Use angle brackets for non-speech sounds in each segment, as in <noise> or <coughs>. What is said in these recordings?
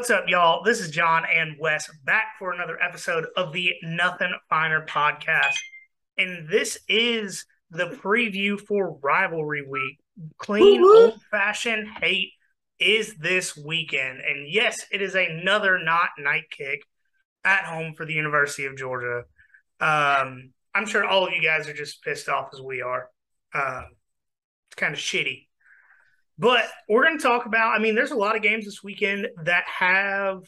What's up, y'all? This is John and Wes back for another episode of the Nothing Finer podcast. And this is the preview for rivalry week. Clean, old fashioned hate is this weekend. And yes, it is another not night kick at home for the University of Georgia. Um, I'm sure all of you guys are just pissed off as we are. Um, it's kind of shitty. But we're going to talk about, I mean, there's a lot of games this weekend that have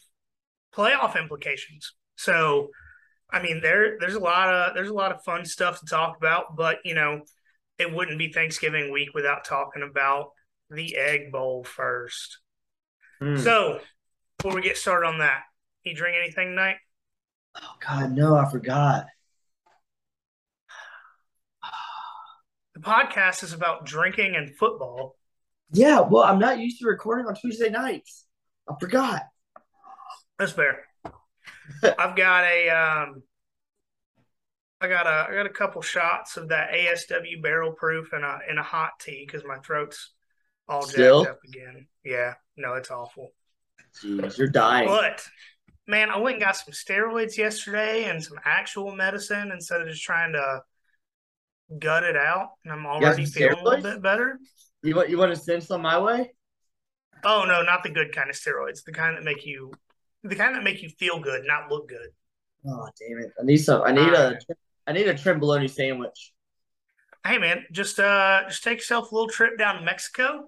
playoff implications. So, I mean, there there's a lot of there's a lot of fun stuff to talk about, but you know, it wouldn't be Thanksgiving week without talking about the Egg Bowl first. Hmm. So, before we get started on that, you drink anything tonight? Oh God, no, I forgot. The podcast is about drinking and football. Yeah, well, I'm not used to recording on Tuesday nights. I forgot. That's fair. <laughs> I've got a um I got a I got a couple shots of that ASW barrel proof and a and a hot tea because my throat's all Still? jacked up again. Yeah, no, it's awful. Jeez, you're dying. But man, I went and got some steroids yesterday and some actual medicine instead of just trying to gut it out. And I'm already feeling a little bit better. You want you want to send some my way? Oh no, not the good kind of steroids. The kind that make you the kind that make you feel good, not look good. Oh damn it! I need some. I need a. I need a trim bologna sandwich. Hey man, just uh just take yourself a little trip down to Mexico.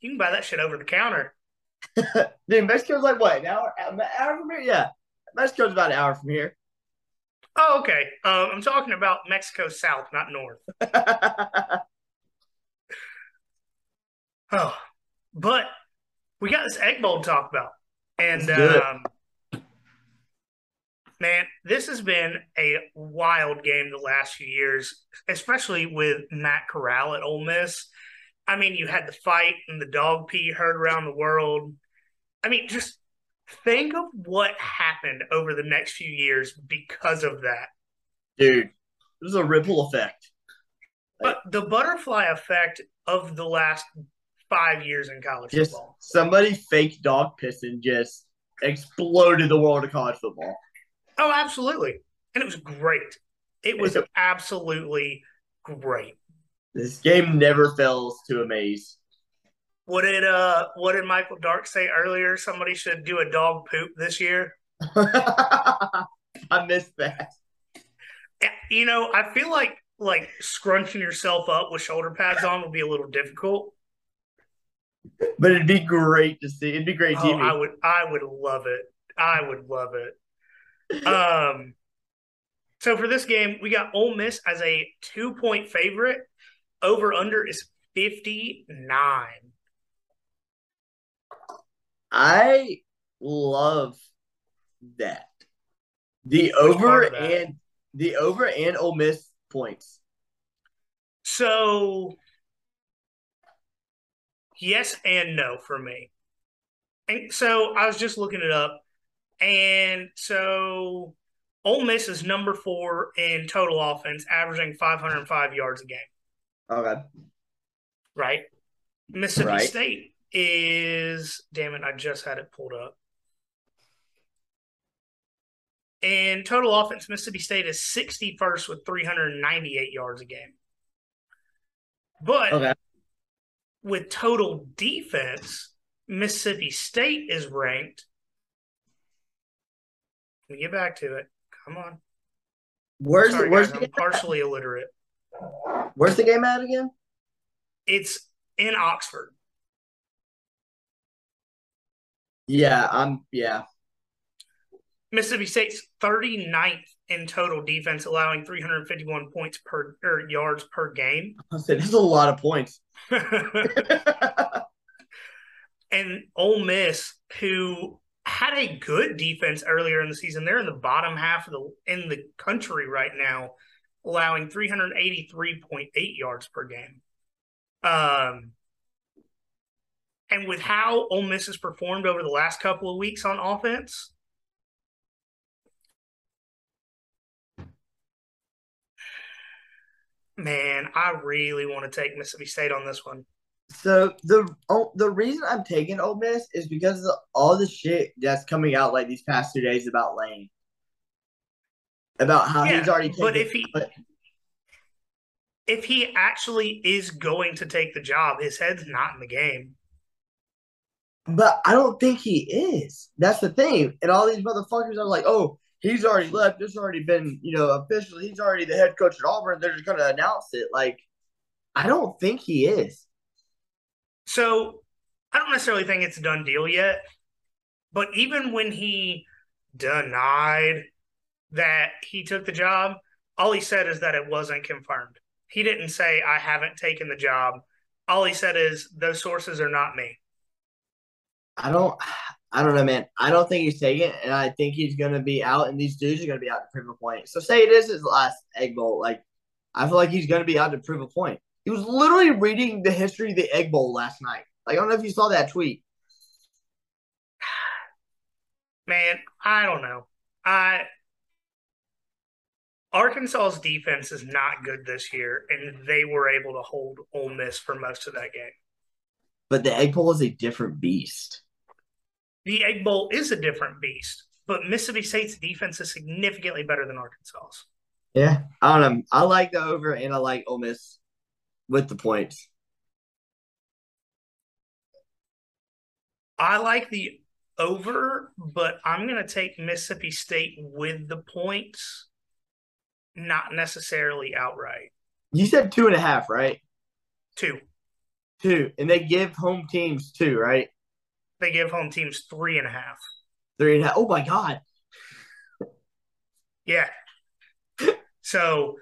You can buy that shit over the counter. <laughs> Dude, Mexico's like what? An hour? An hour from here? Yeah, Mexico's about an hour from here. Oh, okay. Um, I'm talking about Mexico South, not North. <laughs> Oh, but we got this egg bowl to talk about, and it. um, man, this has been a wild game the last few years, especially with Matt Corral at Ole Miss. I mean, you had the fight and the dog pee heard around the world. I mean, just think of what happened over the next few years because of that. Dude, this is a ripple effect. But the butterfly effect of the last five years in college Just football. somebody fake dog pissing just exploded the world of college football. Oh, absolutely. And it was great. It was absolutely great. This game never fails to amaze. What did uh what did Michael Dark say earlier? Somebody should do a dog poop this year. <laughs> I missed that. You know, I feel like like scrunching yourself up with shoulder pads on would be a little difficult. But it'd be great to see. It'd be great Oh, TV. I would I would love it. I would love it. Um so for this game, we got Ole Miss as a two point favorite. Over under is 59. I love that. The Which over that? and the over and Ole Miss points. So, yes and no for me. And so I was just looking it up, and so Ole Miss is number four in total offense, averaging 505 yards a game. Okay. Right? Mississippi Right. State is damn it, I just had it pulled up. In total offense, Mississippi State is 61st with 398 yards a game. But Okay. With total defense, Mississippi State is ranked. Let me get back to it. Come on. Where's Sorry, where's guys, the I'm partially illiterate. where's the game at again? It's in Oxford. Yeah, I'm yeah. Mississippi State's 39th in total defense, allowing 351 points per or yards per game. I said this is a lot of points. <laughs> <laughs> and Ole Miss, who had a good defense earlier in the season, they're in the bottom half of the in the country right now, allowing 383.8 yards per game. Um, and with how Ole Miss has performed over the last couple of weeks on offense, man, I really want to take Mississippi State on this one. So the oh, the reason I'm taking Ole Miss is because of all the shit that's coming out like these past two days about Lane, about how Yeah, he's already taken. but if he if he actually is going to take the job, his head's not in the game. But I don't think he is. That's the thing. And all these motherfuckers are like, oh, he's already left. It's already been, you know, officially. He's already the head coach at Auburn. They're just going to announce it. Like, I don't think he is. So I don't necessarily think it's a done deal yet. But even when he denied that he took the job, all he said is that it wasn't confirmed. He didn't say, I haven't taken the job. All he said is, those sources are not me. I don't. I don't know, man. I don't think he's taking it, and I think he's going to be out, and these dudes are going to be out to prove a point. So, say it is his last Egg Bowl. Like, I feel like he's going to be out to prove a point. He was literally reading the history of the Egg Bowl last night. Like, I don't know if you saw that tweet. <sighs> Man, I don't know. I Arkansas's defense is not good this year, and they were able to hold Ole Miss for most of that game. But the Egg Bowl is a different beast. The Egg Bowl is a different beast, but Mississippi State's defense is significantly better than Arkansas's. Yeah, I don't know. I like the over, and I like Ole Miss with the points. I like the over, but I'm going to take Mississippi State with the points, not necessarily outright. You said two and a half, right? Two. Two, and they give home teams two, right? They give home teams three and a half. Three and a half. Oh my god. Yeah. <laughs> so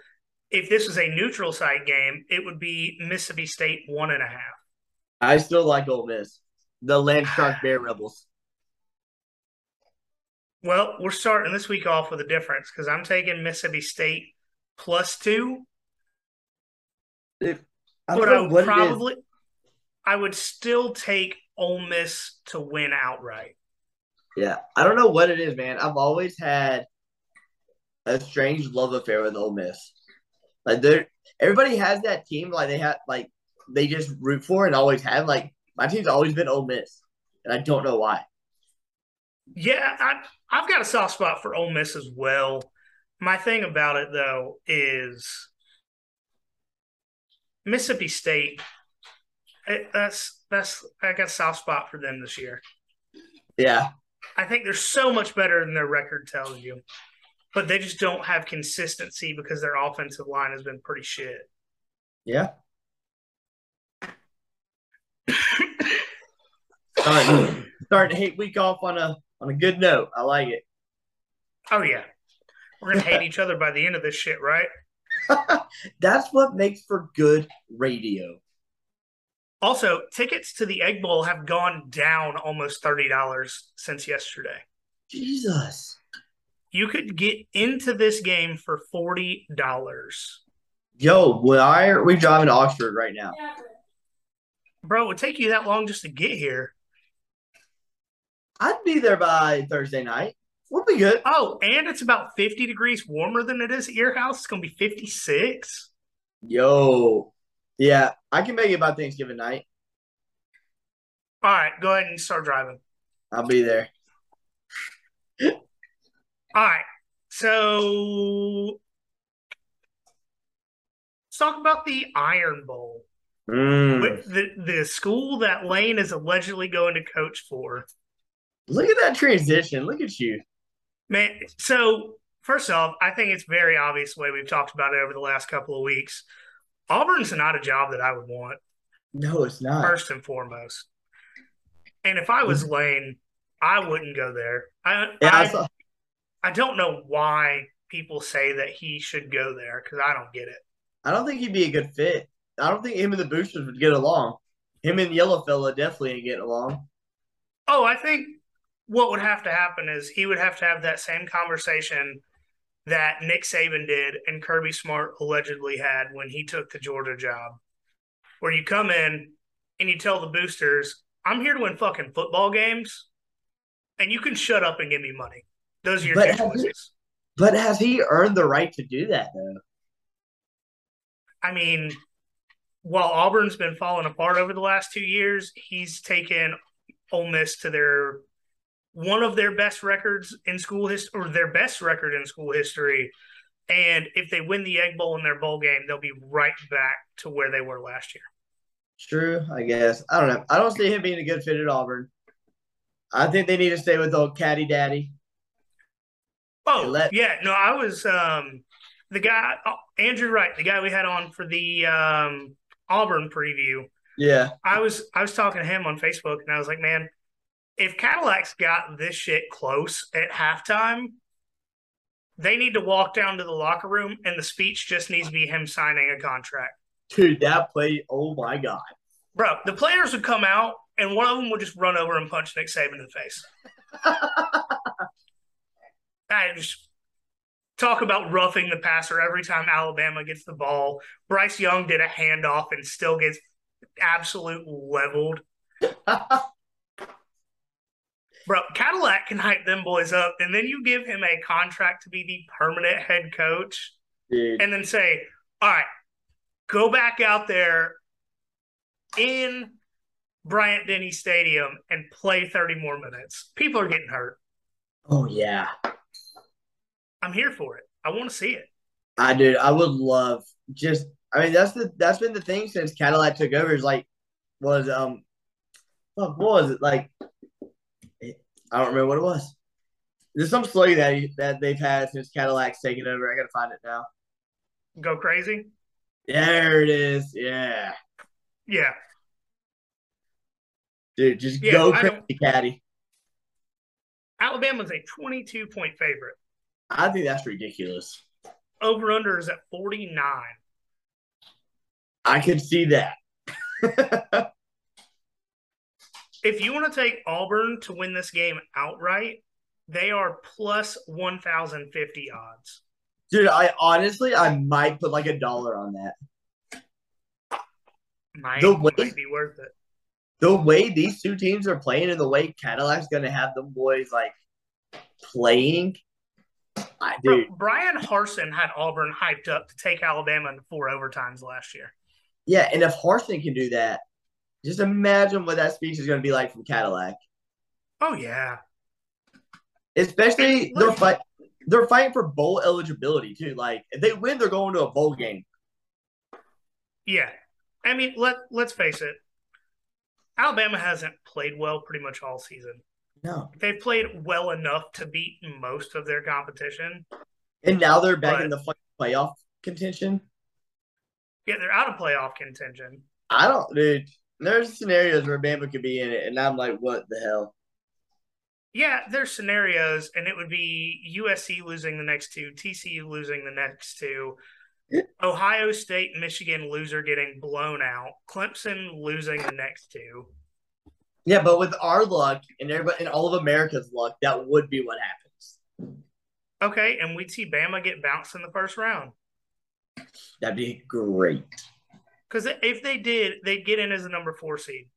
if this was a neutral site game, it would be Mississippi State one and a half. I still like Ole Miss. The Land Shark Bear Rebels. Well, we're starting this week off with a difference because I'm taking Mississippi State plus two, If, I but I would what it is. probably, I would still take Ole Miss to win outright. Yeah, I don't know what it is, man. I've always had a strange love affair with Ole Miss. Like, they everybody has that team, like they have, like they just root for and always have. Like my team's always been Ole Miss, and I don't know why. Yeah, I, I've got a soft spot for Ole Miss as well. My thing about it though is Mississippi State. It, that's that's I got a soft spot for them this year. Yeah, I think they're so much better than their record tells you, but they just don't have consistency because their offensive line has been pretty shit. yeah. <coughs> Starting, starting to hate week off on a on a good note. I like it. Oh yeah, we're gonna hate each other by the end of this shit, right? <laughs> That's what makes for good radio. Also, tickets to the Egg Bowl have gone down almost thirty dollars since yesterday. Jesus. You could get into this game for forty dollars, Yo, why are we driving to Oxford right now? bro. It would take you that long just to get here. I'd be there by Thursday night. We'll be good. Oh, and it's about fifty degrees warmer than it is at your house. It's gonna be fifty six. Yo. Yeah, I can make it by Thanksgiving night. All right, go ahead and start driving. I'll be there. <laughs> All right. So let's talk about the Iron Bowl. Mm. With The the school that Lane is allegedly going to coach for. Look at that transition. Look at you. Man, so first off, I think it's very obvious the way we've talked about it over the last couple of weeks. Auburn's not a job that I would want, No, it's not. first and foremost. And if I was mm-hmm. Lane, I wouldn't go there. I Yeah, I I, saw, I don't know why people say that he should go there because I don't get it. I don't think he'd be a good fit. I don't think him and the boosters would get along. Him and Yella Fella definitely ain't getting along. Oh, I think what would have to happen is he would have to have that same conversation that Nick Saban did and Kirby Smart allegedly had when he took the Georgia job, where you come in and you tell the boosters, I'm here to win fucking football games, and you can shut up and give me money. Those are your But two have you- choices. But has he earned the right to do that though? I mean, while Auburn's been falling apart over the last two years, he's taken Ole Miss to their one of their best records in school history, or their best record in school history. And if they win the Egg Bowl in their bowl game, they'll be right back to where they were last year. True, I guess. I don't know. I don't see him being a good fit at Auburn. I think they need to stay with old Caddy Daddy. Oh, let- yeah. No, I was um, the guy, oh, Andrew Wright, the guy we had on for the um, Auburn preview. Yeah. I was I was talking to him on Facebook and I was like, man, if Cadillac's got this shit close at halftime, they need to walk down to the locker room and the speech just needs to be him signing a contract. Dude, that play, oh my God. Bro, the players would come out and one of them would just run over and punch Nick Saban in the face. <laughs> I just talk about roughing the passer every time Alabama gets the ball. Bryce Young did a handoff and still gets absolute leveled. <laughs> Bro, Cadillac can hype them boys up, and then you give him a contract to be the permanent head coach, Dude. and then say, "All right, go back out there in Bryant Denny Stadium and play thirty more minutes." People are getting hurt. Oh yeah. I'm here for it. I want to see it. I do. I would love just. I mean, that's the that's been the thing since Cadillac took over. Is like was um, what was it like? I don't remember what it was. There's some slogan that that they've had since Cadillac's taken over. I gotta find it now. Go crazy. There it is. Yeah. Yeah. Dude, just yeah, go crazy, Caddy. Alabama's a 22 point favorite. I think that's ridiculous. Over under is at 49. I can see that. <laughs> if you want to take Auburn to win this game outright, they are plus 1,050 odds. Dude, I honestly, I might put like a dollar on that. Might, the way, might be worth it. The way these two teams are playing and the way Cadillac's going to have them boys like playing – I do. Bryan Harsin had Auburn hyped up to take Alabama into four overtimes last year. Yeah, and if Harsin can do that, just imagine what that speech is going to be like from Cadillac. Oh yeah. Especially they're fight they're fighting for bowl eligibility too. Like if they win, they're going to a bowl game. Yeah. I mean, let let's face it. Alabama hasn't played well pretty much all season. No. They've played well enough to beat most of their competition. And now they're back but, in the playoff contention. Yeah, they're out of playoff contention. I don't, dude. There's scenarios where Bama could be in it, and I'm like, what the hell? Yeah, there's scenarios, and it would be USC losing the next two, TCU losing the next two, <laughs> Ohio State, Michigan loser getting blown out, Clemson losing the next two. Yeah, but with our luck and everybody and all of America's luck, that would be what happens. Okay, and we'd see Bama get bounced in the first round. That'd be great. Because if they did, they'd get in as a number four seed,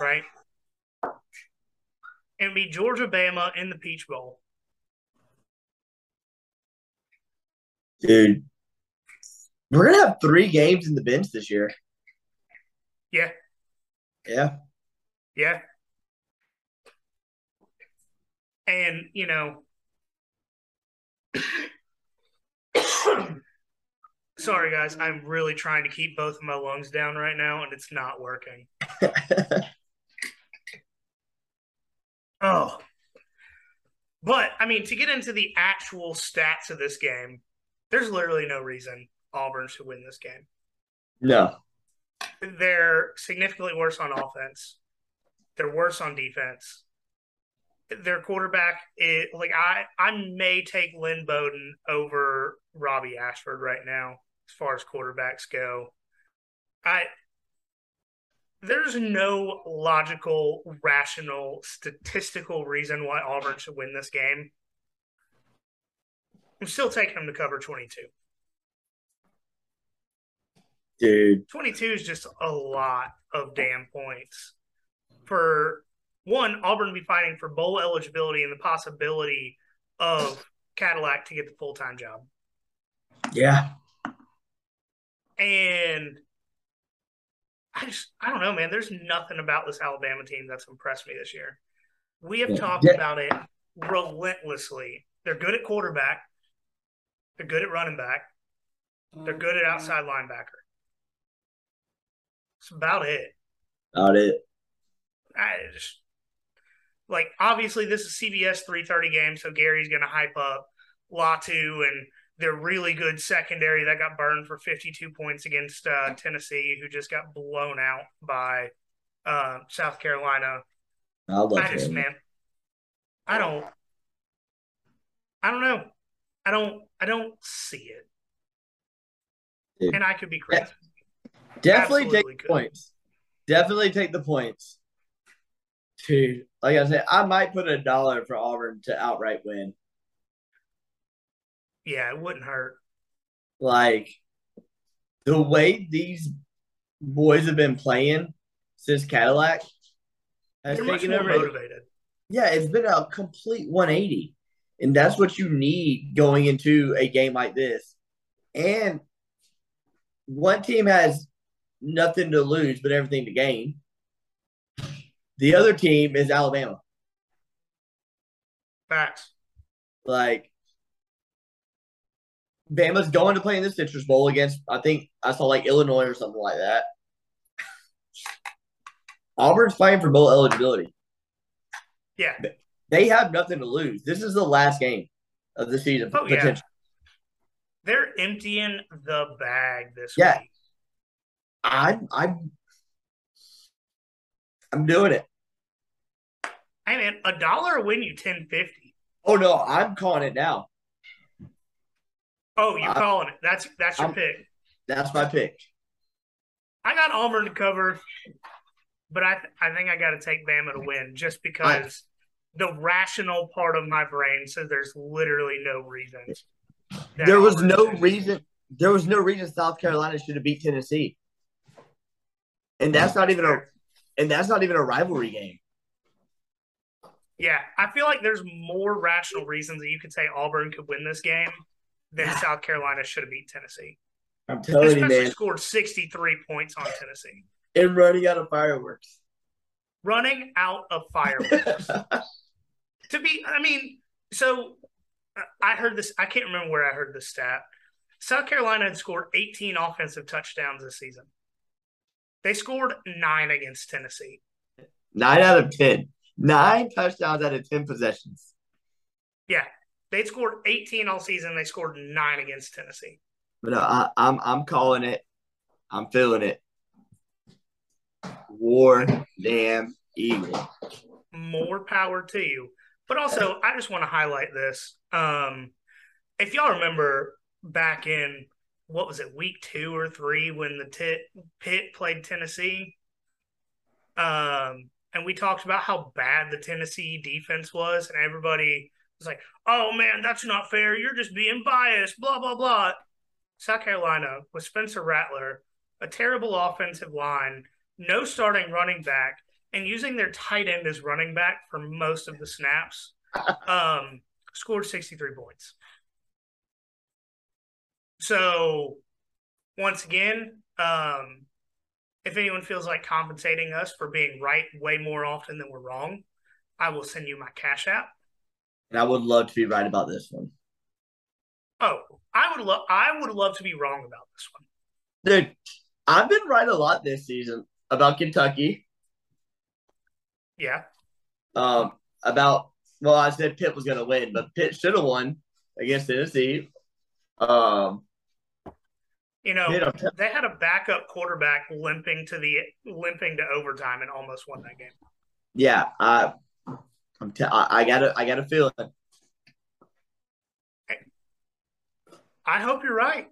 right? And be Georgia Bama in the Peach Bowl. Dude, we're gonna have three games in the bench this year. Yeah, yeah. Yeah. And, you know, <clears throat> <coughs> <coughs> sorry guys, I'm really trying to keep both of my lungs down right now and it's not working. <laughs> oh. But, I mean, to get into the actual stats of this game, there's literally no reason Auburn should win this game. No. They're significantly worse on offense. They're worse on defense. Their quarterback is like I I may take Lynn Bowden over Robbie Ashford right now as far as quarterbacks go. I there's no logical, rational, statistical reason why Auburn should win this game. I'm still taking them to cover 22. Dude. 22 is just a lot of damn points. For one, Auburn be fighting for bowl eligibility and the possibility of Cadillac to get the full time job. Yeah. And I just I don't know, man. There's nothing about this Alabama team that's impressed me this year. We have Yeah. talked Yeah. about it relentlessly. They're good at quarterback. They're good at running back. They're good at mm-hmm. outside linebacker. That's about it. About it. I just like obviously this is CBS 3:30 game, so Gary's going to hype up Latu and their really good secondary that got burned for 52 points against uh, Tennessee, who just got blown out by uh, South Carolina. I love I just him. man, I don't, I don't know, I don't, I don't see it, Dude. and I could be crazy. Definitely Absolutely take the points. Definitely take the points. Dude, like I said, I might put a dollar for Auburn to outright win. Yeah, it wouldn't hurt. Like the way these boys have been playing since Cadillac has They're much taken more over. motivated. Yeah, it's been a complete 180. And that's what you need going into a game like this. And one team has nothing to lose but everything to gain. The other team is Alabama. Facts. Like Bama's going to play in the Citrus Bowl against I think I saw like Illinois or something like that. Auburn's fighting for bowl eligibility. Yeah. They have nothing to lose. This is the last game of the season. Oh, yeah. They're emptying the bag this Yeah. week. I'm I'm I'm doing it. Hey man, a dollar win you ten fifty. Oh no, I'm calling it now. Oh, you're I- uh, calling it. That's that's your I'm- pick. That's my pick. I got Auburn to cover, but I th- I think I got to take Bama to win just because the rational part of my brain says there's literally no reason. There was Auburn no reason. There was no reason South Carolina should have beat Tennessee, and that's not even a and that's not even a rivalry game. Yeah, I feel like there's more rational reasons that you could say Auburn could win this game Yeah. South Carolina should have beat Tennessee. I'm telling you, Especially man. scored 63 points on Tennessee. And running out of fireworks. Running out of fireworks. <laughs> to be i mean so uh, i heard this i can't remember where i heard this stat south carolina had scored 18 offensive touchdowns this season they scored nine against tennessee Nine out of ten. Nine touchdowns out of ten possessions. yeah they scored 18 all season they scored nine against tennessee But no, I, I'm I'm calling it. I'm feeling it. War damn eagle. more power to you but also i just want to highlight this um if y'all remember back in what was it week two or three when the tit pit played tennessee um and we talked about how bad the tennessee defense was and everybody was like oh man that's not fair you're just being biased blah blah blah south carolina with spencer rattler a terrible offensive line no starting running back and using their tight end as running back for most of the snaps, <laughs> um, scored 63 points. So, once again, um, if anyone feels like compensating us for being right way more often than we're wrong, I will send you my cash app. And I would love to be right about this one. Oh, I would love I would love to be wrong about this one. Dude, I've been right a lot this season about Kentucky. Yeah. Um, about well, I said Pitt was gonna win, but Pitt should have won against Tennessee. Um, You know, you know, t- they had a backup quarterback limping to the limping to overtime and almost won that game. yeah, I, I'm t- I, I got a, I got a feeling. I hope you're right.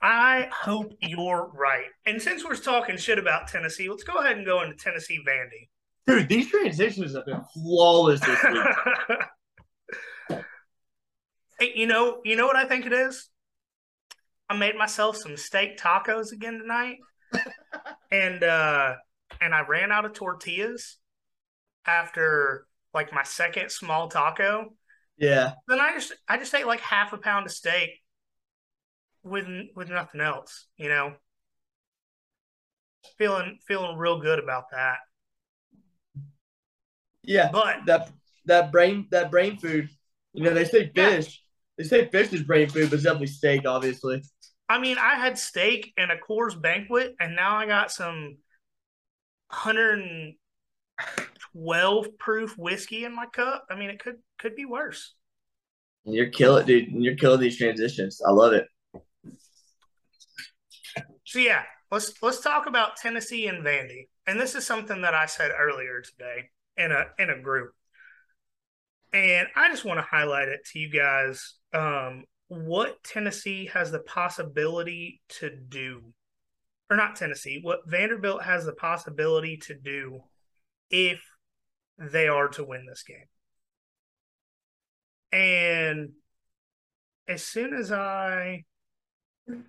I hope you're right. And since we're talking shit about Tennessee, let's go ahead and go into Tennessee Vandy. Dude, these transitions have been flawless this week. <laughs> hey, you know, you know what I think it is? I made myself some steak tacos again tonight. <laughs> and uh and I ran out of tortillas after like my second small taco. yeah, Then I just I just ate like half a pound of steak with with nothing else, you know. Feeling feeling real good about that. Yeah, But that that brain that brain food. You know, they say Yeah. fish. They say fish is brain food, but it's definitely steak, obviously. I mean, I had steak and a Coors banquet, and now I got some 112 proof whiskey in my cup. I mean, it could could be worse. And you're killing, dude. And you're killing these transitions. I love it. So yeah, let's let's talk about Tennessee and Vandy. And this is something that I said earlier today in a in a group. And I just want to highlight it to you guys um, what Tennessee has the possibility to do. Or not Tennessee, what Vanderbilt has the possibility to do if they are to win this game. And as soon as I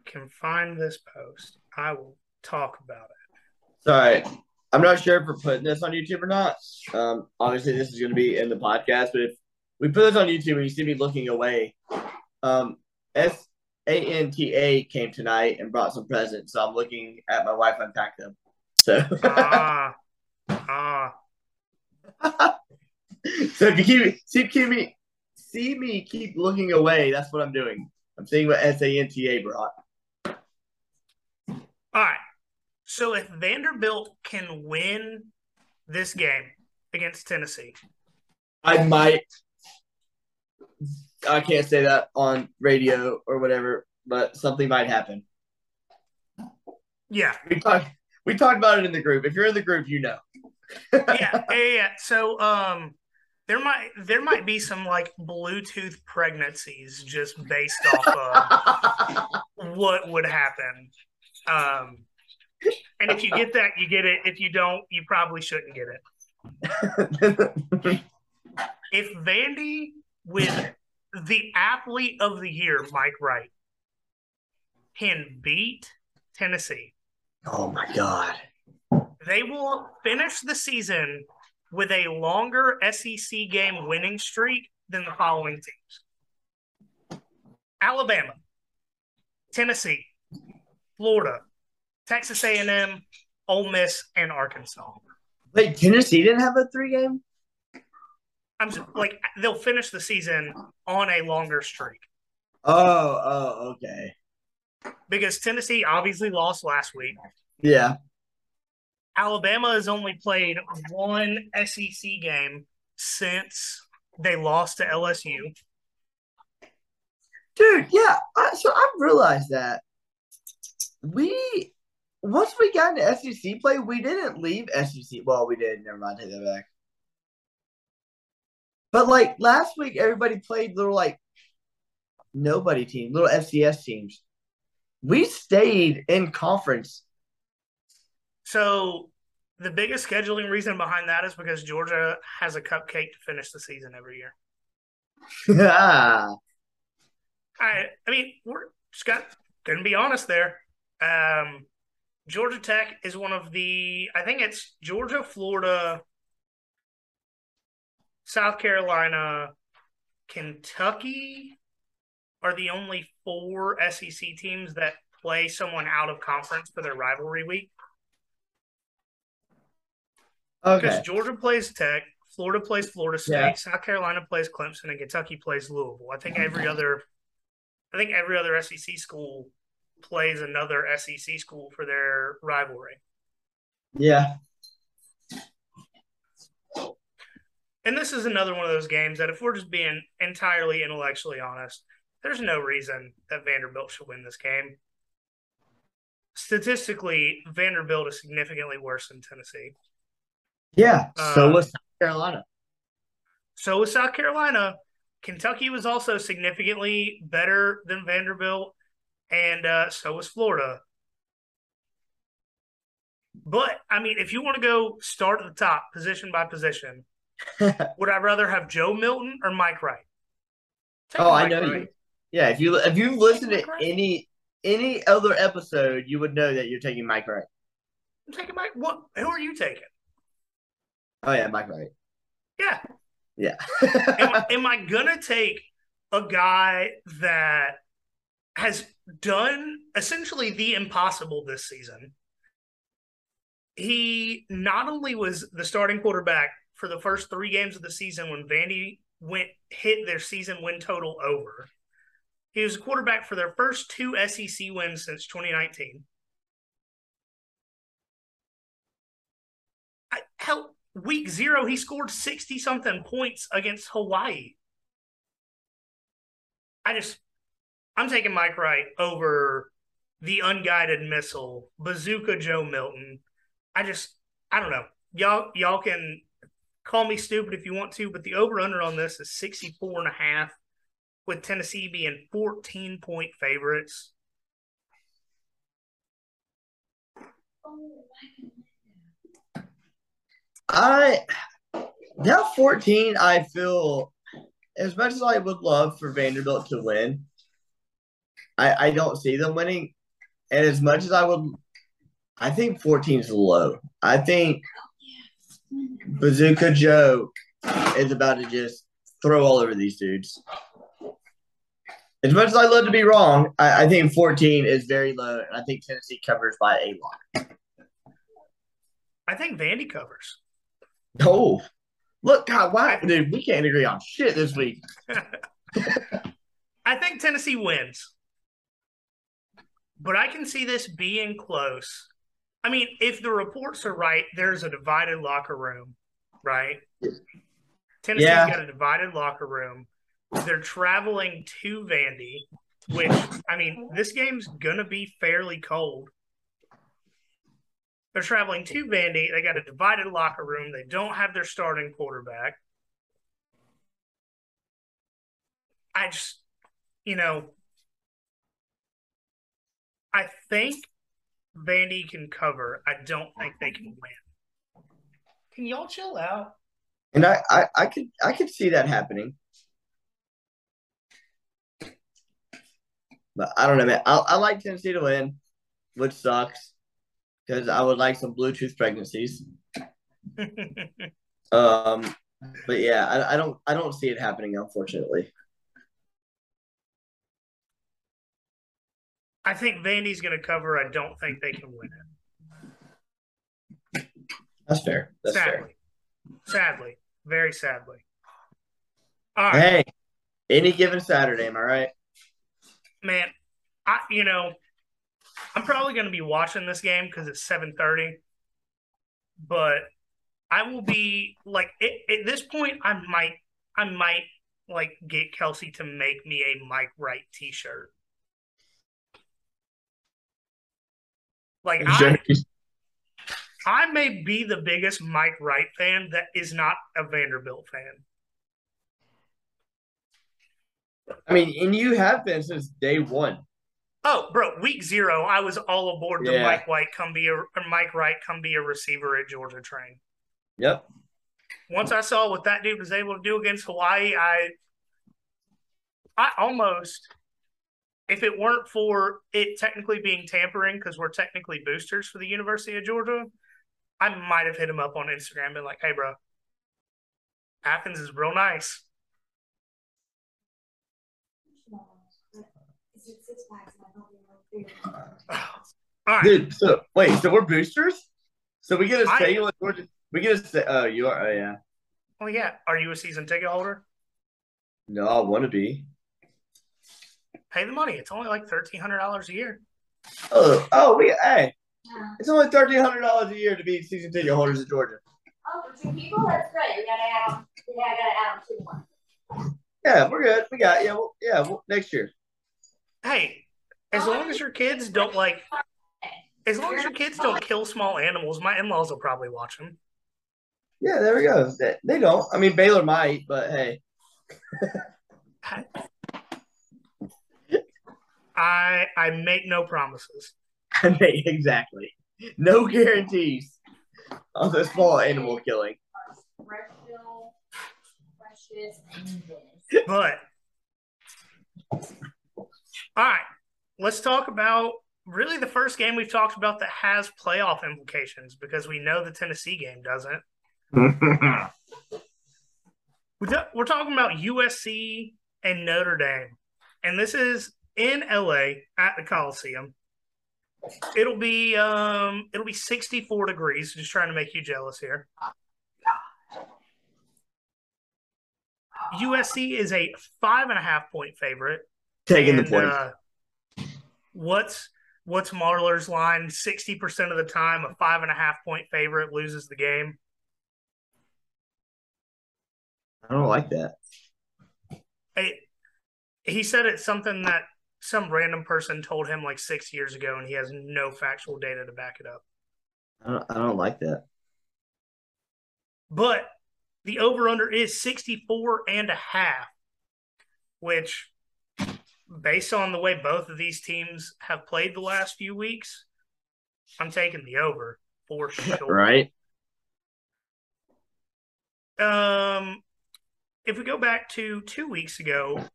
can find this post, I will talk about it. Sorry. I'm not sure if we're putting this on YouTube or not. Um, obviously, this is going to be in the podcast, but if we put this on YouTube and you see me looking away, um, S A N T A came tonight and brought some presents. So I'm looking at my wife unpack them. So, Ah, <laughs> ah, <laughs> so if you keep see keep me see me keep looking away, that's what I'm doing. I'm seeing what S A N T A brought. all right. So if Vanderbilt can win this game against Tennessee, I might. I can't say that on radio or whatever, but something might happen. yeah, We talked. We talked about it in the group. If you're in the group, you know. Yeah, yeah, yeah. So um, there might there might be some like Bluetooth pregnancies just based off of <laughs> what would happen. Um, and if you get that, you get it. If you don't, you probably shouldn't get it. If Vandy with the athlete of the year, Mike Wright, can beat Tennessee, oh my god. They will finish the season with a longer SEC game winning streak than the following teams Alabama, Tennessee, Florida, Texas A&M, Ole Miss, and Arkansas. Wait, Tennessee didn't have a three game. I'm just, like they'll finish the season on a longer streak Oh, oh, okay. because Tennessee obviously lost last week. Yeah. Alabama has only played one SEC game since they lost to LSU. Dude, yeah. I, so I've realized that we once we got into SEC play, we didn't leave SEC. Well, we did. Never mind. Take that back. But like last week, everybody played little like nobody team, little FCS teams. We stayed in conference. So the biggest scheduling reason behind that is because Georgia has a cupcake to finish the season every year. yeah, <laughs> I I mean, we're just got gonna be honest there. Um, Georgia Tech is one of the I think it's Georgia, Florida, South Carolina, Kentucky are the only four SEC teams that play someone out of conference for their rivalry week. Because okay. Georgia plays Tech, Florida plays Florida State, Yeah. South Carolina plays Clemson, and Kentucky plays Louisville. I think every other, I think every other SEC school plays another SEC school for their rivalry. Yeah, And this is another one of those games that, if we're just being entirely intellectually honest, there's no reason that Vanderbilt should win this game. Statistically, Vanderbilt is significantly worse than Tennessee. Yeah. so Uh, was South Carolina. So was South Carolina. Kentucky was also significantly better than Vanderbilt, and uh, so was Florida. But I mean, if you want to go start at the top, position by position, <laughs> would I rather have Joe Milton or Mike Wright? Take Oh, I know Wright. you. Yeah, if you if you listen to Wright. any any other episode, you would know that you're taking Mike Wright. I'm taking Mike. What? Who are you taking? Oh yeah, Mike Wright. Yeah. Yeah. Am I, <laughs> am I gonna take a guy that has done essentially the impossible this season. He not only was the starting quarterback for the first three games of the season when Vandy went hit their season win total over. He was a quarterback for their first two SEC wins since 2019. I, hell, week zero, he scored 60 something points against Hawaii. I just, I'm taking Mike Wright over the unguided missile, Bazooka Joe Milton. I just, I don't know. Y'all, y'all can call me stupid if you want to, but the over under on this is 64 and a half with Tennessee being 14 point favorites. Oh, I now 14, I feel as much as I would love for Vanderbilt to win, I, I don't see them winning. And as much as I would I think 14 is low. I think Bazooka Joe is about to just throw all over these dudes. As much as I love to be wrong, I, I think 14 is very low, and I think Tennessee covers by a lot. I think Vandy covers. Oh, look, God, why, dude? We can't agree on shit this week. <laughs> I think Tennessee wins, but I can see this being close. I mean, if the reports are right, there's a divided locker room, right? Tennessee's yeah. got a divided locker room. They're traveling to Vandy, which I mean, this game's gonna be fairly cold. They're traveling to Vandy. They got a divided locker room. They don't have their starting quarterback. I just, you know, I think Vandy can cover. I don't think they can win. Can y'all chill out? And I, I, I could I could see that happening. But I don't know, man. I, I like Tennessee to win, which sucks because I would like some Bluetooth pregnancies. <laughs> um, but yeah, I, I don't I don't see it happening, unfortunately. I think Vandy's going to cover. I don't think they can win it. That's fair. That's sadly, fair. sadly, very sadly. All right. Hey, any given Saturday, am I right? Man, I you know, I'm probably going to be watching this game because it's 7:30. But I will be like it, at this point. I might, I might like get Kelsey to make me a Mike Wright T-shirt. Like I, I may be the biggest Mike Wright fan that is not a Vanderbilt fan. I mean, and you have been since day one. Oh, bro, week zero, I was all aboard the Mike White come be a Mike Wright come be a receiver at Georgia train. Yep. Once I saw what that dude was able to do against Hawaii, I I almost if it weren't for it technically being tampering because we're technically boosters for the University of Georgia, I might have hit him up on Instagram and been like, "Hey, bro, Athens is real nice." All right. Dude, so wait, so we're boosters? So we get a say what Georgia we get a say oh you are oh yeah. Oh yeah. Are you a season ticket holder? No, I wanna be pay the money. It's only like thirteen hundred dollars a year. Oh, oh, we hey, yeah. it's only thirteen hundred dollars a year to be season ticket holders in Georgia. Oh, for two people, that's great. We gotta add on. We gotta add two more. Yeah, we're good. We got yeah, well, yeah. Well, next year. Hey, as long as your kids don't like, as long as your kids don't kill small animals, my in-laws will probably watch them. Yeah, there we go. They, they don't. I mean, Baylor might, but hey. <laughs> I I make no promises. exactly. No guarantees on the small animal killing. But all right, let's talk about really the first game we've talked about that has playoff implications because we know the Tennessee game doesn't. <laughs> We're talking about USC and Notre Dame, and this is in LA at the Coliseum. It'll be um it'll be 64 degrees. Just trying to make you jealous here. USC is a five and a half point favorite. Taking And, the point. Uh, what's what's Marler's line? Sixty percent of the time, a five and a half point favorite loses the game. I don't like that. It, he said it's something that some random person told him like six years ago, and he has no factual data to back it up. I don't, I don't like that. But the over under is 64 and a half, which, based on the way both of these teams have played the last few weeks, I'm taking the over for <laughs> sure. Right? Um, if we go back to two weeks ago,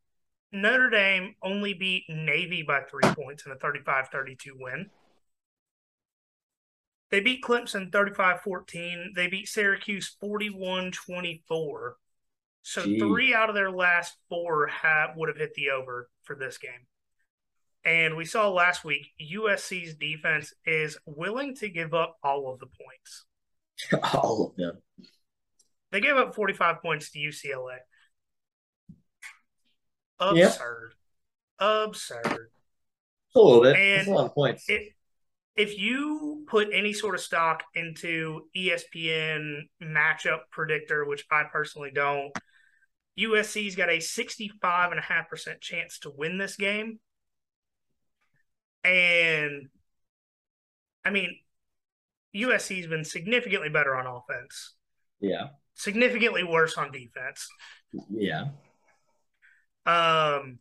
Notre Dame only beat Navy by three points in a 35 32 win. They beat Clemson 35 14. They beat Syracuse 41 24. So Gee. three out of their last four have would have hit the over for this game. And we saw last week USC's defense is willing to give up all of the points. <laughs> All of them. They gave up 45 points to UCLA. Yep. Absurd. Absurd. A little bit. And That's a lot of points. It, if you put any sort of stock into ESPN matchup predictor, which I personally don't, USC's got a 65.5% chance to win this game. And I mean, USC's been significantly better on offense, yeah. significantly worse on defense. Yeah. Um,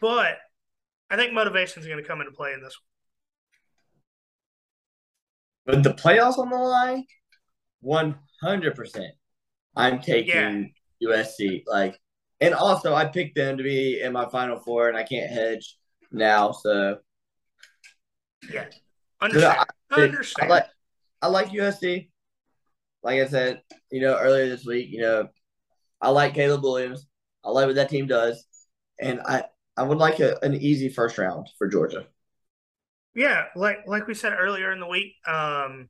but I think motivation is going to come into play in this. One. With the playoffs on the line, one hundred percent. I'm taking USC. Like, and also I picked them to be in my final four, and I can't hedge now. So Yeah, understand. I understand. like I like USC. Like I said, you know, earlier this week, you know, I like Caleb Williams. I like what that team does, and I I would like a, an easy first round for Georgia. yeah, like like we said earlier in the week, um,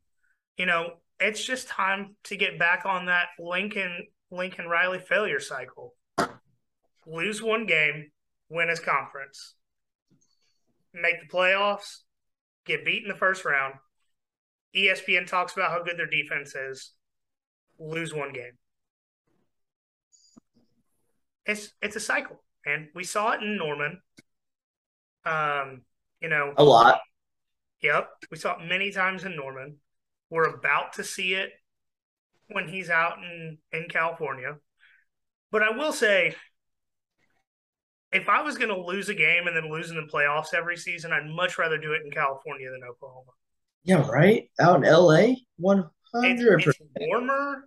you know, it's just time to get back on that Lincoln Lincoln Riley failure cycle. Lose one game, win his conference, make the playoffs, get beat in the first round. ESPN talks about how good their defense is. Lose one game. It's it's a cycle, and we saw it in Norman. Um, you know, A lot. Yep, we saw it many times in Norman. We're about to see it when he's out in in California. But I will say, if I was going to lose a game and then lose in the playoffs every season, I'd much rather do it in California than Oklahoma. Yeah, right. Out in LA, one hundred it's percent. warmer.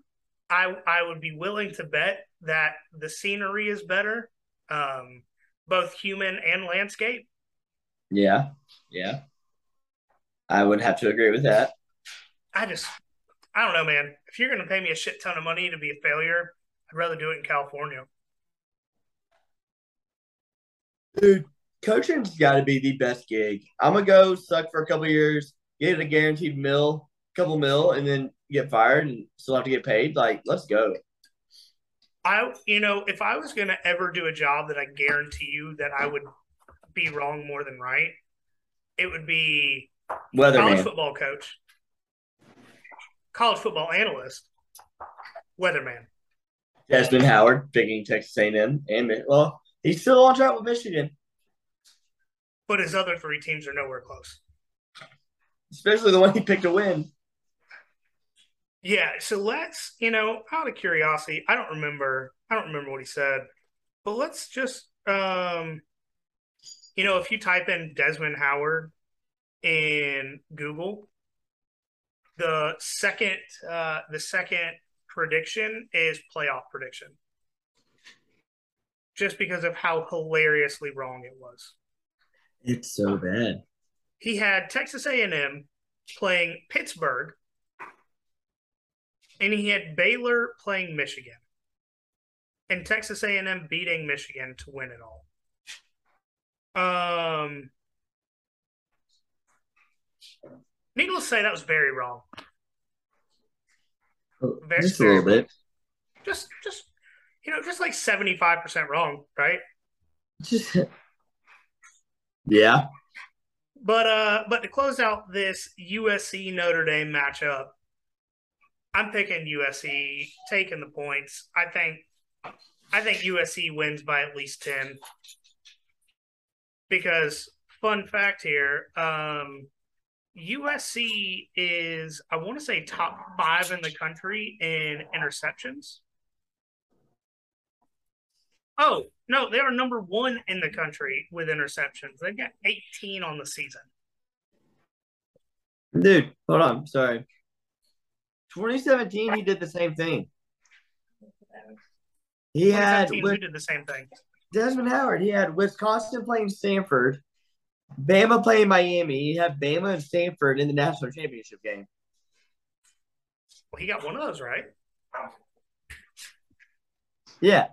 I I would be willing to bet that the scenery is better, um, both human and landscape. Yeah, yeah. I would have to agree with that. I just, I don't know, man. If you're going to pay me a shit ton of money to be a failure, I'd rather do it in California. Dude, coaching's got to be the best gig. I'm gonna go suck for a couple years, get a guaranteed mill, couple mill, and then get fired and still have to get paid. Like, let's go. I, you know, if I was going to ever do a job that I guarantee you that I would be wrong more than right, it would be college Weatherman. football coach, college football analyst, weatherman. Desmond Howard picking Texas A&M and well, he's still on track with Michigan, But his other three teams are nowhere close. especially the one he picked to win. Yeah, so let's, you know, out of curiosity, I don't remember, I don't remember what he said, but let's just, um, you know, if you type in Desmond Howard in Google, the second, uh, the second prediction is playoff prediction, just because of how hilariously wrong it was. It's so bad. He had Texas A&M playing Pittsburgh, and he had Baylor playing Michigan, and Texas A&M beating Michigan to win it all. Um, needless to say, that was very wrong. Very- Just a little bit. Just, just you know, just like seventy five percent wrong, right? Just yeah. But uh, but to close out this USC Notre Dame matchup, I'm picking USC taking the points. I think I think USC wins by at least ten. Because fun fact here, um, USC is I want to say top five in the country in interceptions. Oh no, they are number one in the country with interceptions. They've got 18 on the season. Dude, hold on. Sorry. 2017, he did the same thing. He had 2017, who did the same thing. Desmond Howard. He had Wisconsin playing Stanford, Bama playing Miami. You have Bama and Stanford in the national championship game. Well, he got one of those right. Yeah.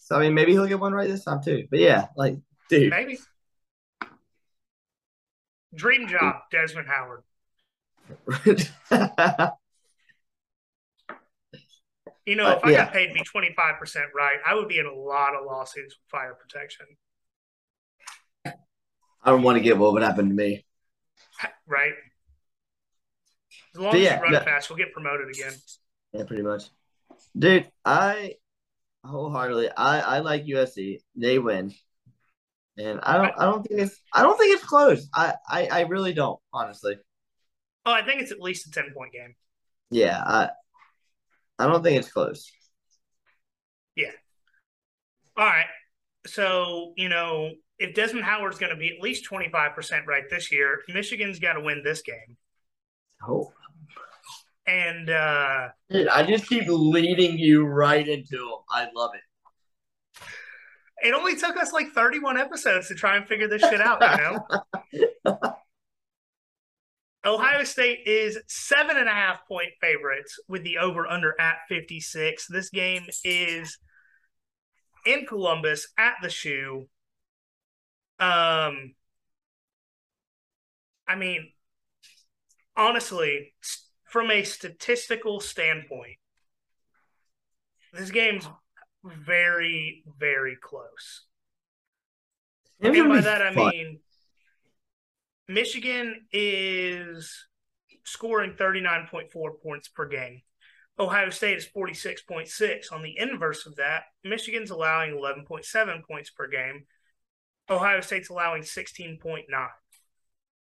So I mean, maybe he'll get one right this time too. But yeah, like, dude, Maybe. Dream job, Desmond Howard. <laughs> You know, if I yeah. got paid to be 25% right, I would be in a lot of lawsuits with fire protection, I don't want to get what would happen to me. right? As long But as yeah, you run no- fast, you'll get promoted again. Yeah, pretty much. Dude, I wholeheartedly I, I like USC. They win. And I don't I don't think it's I don't think it's close. I, I, I really don't, honestly. Oh, I think it's at least a 10 point game. Yeah, I I don't think it's close. Yeah. All right. So, you know, if Desmond Howard's going to be at least 25% right this year, Michigan's got to win this game. Oh. And uh, Dude, I just keep leading you right into them. I love it. it only took us like 31 episodes to try and figure this shit out, you know? <laughs> Ohio State is seven and a half point favorites with the over under at 56. This game is in Columbus at the shoe. Um, I mean, honestly, from a statistical standpoint, this game's very, very close. It's And by that I fun. mean Michigan is scoring 39.4 points per game. Ohio State is 46.6. On the inverse of that, Michigan's allowing 11.7 points per game. Ohio State's allowing 16.9.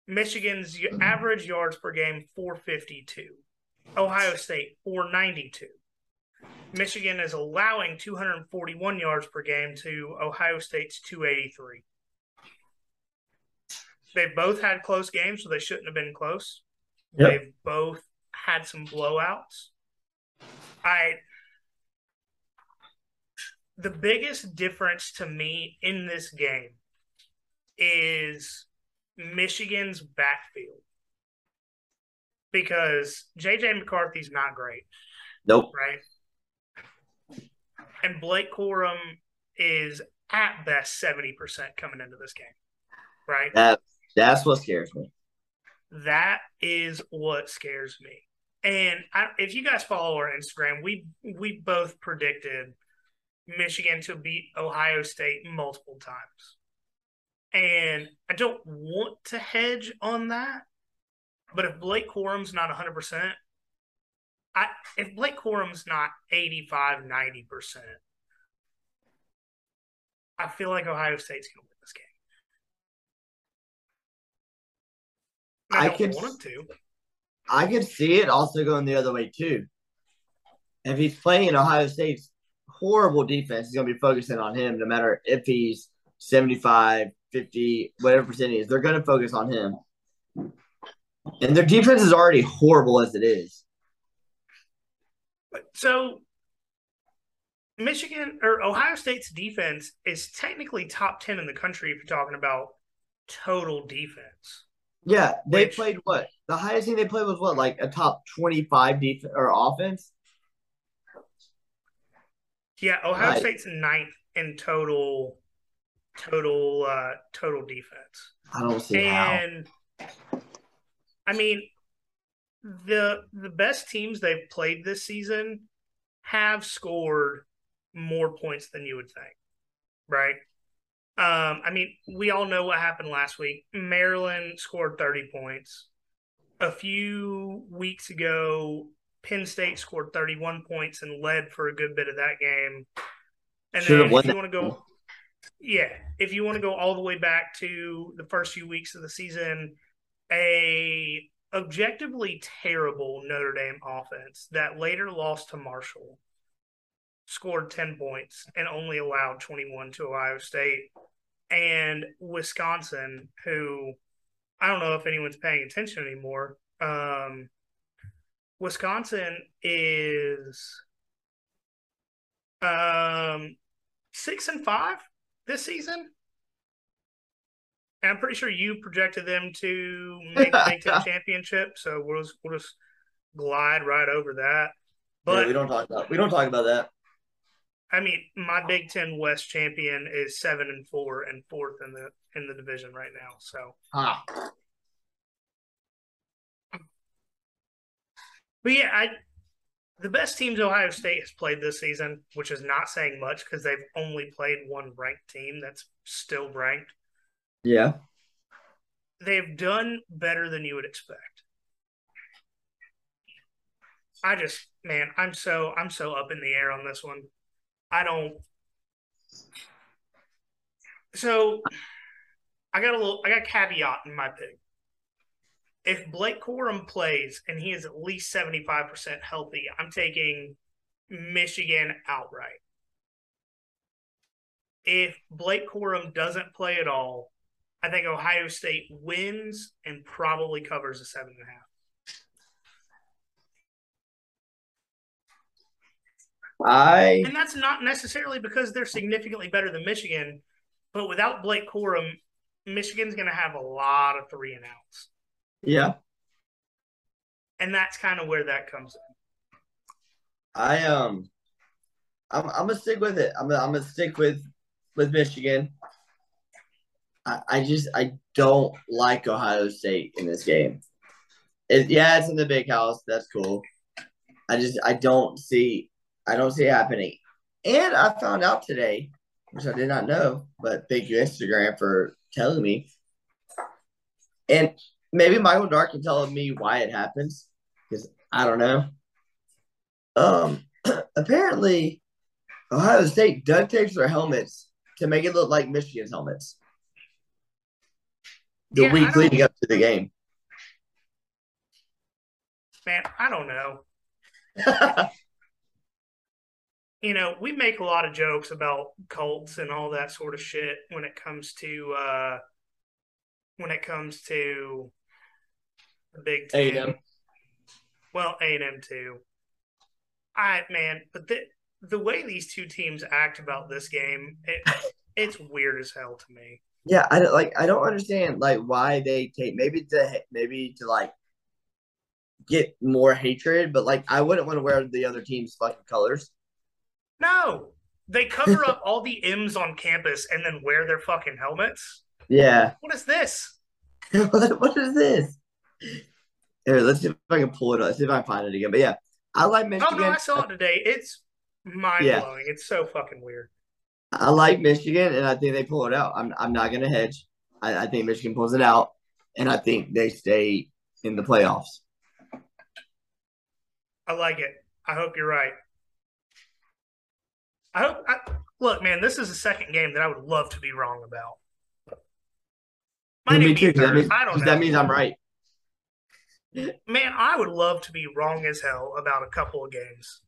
Michigan's y- mm-hmm. average yards per game 452. Ohio State 492. Michigan is allowing 241 yards per game to Ohio State's 283. They've both had close games, so they shouldn't have been close. Yep. They've both had some blowouts. I the biggest difference to me in this game is Michigan's backfield. Because JJ McCarthy's not great Nope. right? And Blake Corum is at best 70% coming into this game, right? That that's what scares me. That is what scares me. And I, if you guys follow our Instagram, we we both predicted Michigan to beat Ohio State multiple times. And I don't want to hedge on that, but if Blake Corum's not 100%, I if Blake Corum's not 85, 90%, I feel like Ohio State's going to win this game. I, I don't could- want to. I could see it also going the other way too. If he's playing Ohio State's horrible defense, he's going to be focusing on him no matter if he's 75, 50, whatever percent is. They're going to focus on him. And their defense is already horrible as it is. So Michigan or Ohio State's defense is technically top 10 in the country if you're talking about total defense. Yeah, they Which- played what? The highest thing they played was what, like a top 25 defense or offense? Yeah, Ohio Right. State's ninth in total total uh total defense. I don't see how. And I mean the the best teams they've played this season have scored more points than you would think. Right? Um, I mean, we all know what happened last week. Maryland scored 30 points. A few weeks ago, Penn State scored 31 points and led for a good bit of that game. And Should then if you want to go yeah, if you want to go all the way back to the first few weeks of the season, a objectively terrible Notre Dame offense that later lost to Marshall scored 10 points and only allowed 21 to Ohio State and Wisconsin who I don't know if anyone's paying attention anymore. Um, Wisconsin is um, 6 and 5 this season. And I'm pretty sure you projected them to make the Big Ten <laughs> championship, so we'll just, we'll just glide right over that. But yeah, we don't talk about we don't talk about that. I mean, my Big Ten West champion is seven and four and fourth in the in the division right now. So, Ah, but yeah, I the best teams Ohio State has played this season, which is not saying much because they've only played one ranked team that's still ranked. yeah. They've done better than you would expect. I just, man, I'm so I'm so up in the air on this one. I don't. So, I got a little, I got a caveat in my pick. If Blake Corum plays and he is at least seventy five percent healthy, I'm taking Michigan outright. If Blake Corum doesn't play at all, I think Ohio State wins and probably covers a seven and a half. I And that's not necessarily because they're significantly better than Michigan, but without Blake Corum, Michigan's going to have a lot of three and outs. Yeah. And that's kind of where that comes in. I um I'm I'm gonna stick with it. I'm gonna I'm gonna stick with with Michigan. I, I just I don't like Ohio State in this game. It, yeah, it's in the big house. That's cool. I just I don't see I don't see it happening. And I found out today, which I did not know, but thank you Instagram for telling me. And maybe Michael Dark can tell me why it happens because I don't know. Um, <clears throat> apparently, Ohio State duct tapes their helmets to make it look like Michigan's helmets. The Yeah, week leading up to the game. Man, I don't know. <laughs> You know, we make a lot of jokes about cults and all that sort of shit when it comes to uh when it comes to the Big Ten. A&M. Well, A and M too. I man, but the the way these two teams act about this game, it, it's weird as hell to me. yeah, I don't like. I don't understand like why they take maybe to maybe to like get more hatred, but like I wouldn't want to wear the other team's fucking colors. No, they cover up all the M's on campus and then wear their fucking helmets. Yeah. What is this? <laughs> what, what is this? Here, let's see if I can pull it up. Let's see if I can find it again. But yeah, I like Michigan. Oh no, I saw it today. It's mind blowing. It's so fucking weird. I like Michigan, and I think they pull it out. I'm I'm not gonna hedge. I, I think Michigan pulls it out, and I think they stay in the playoffs. I like it. I hope you're right. I hope. I, look, man, this is the second game that I would love to be wrong about. Might Me even be too. That means, I don't know. that means I'm right. Man, I would love to be wrong as hell about a couple of games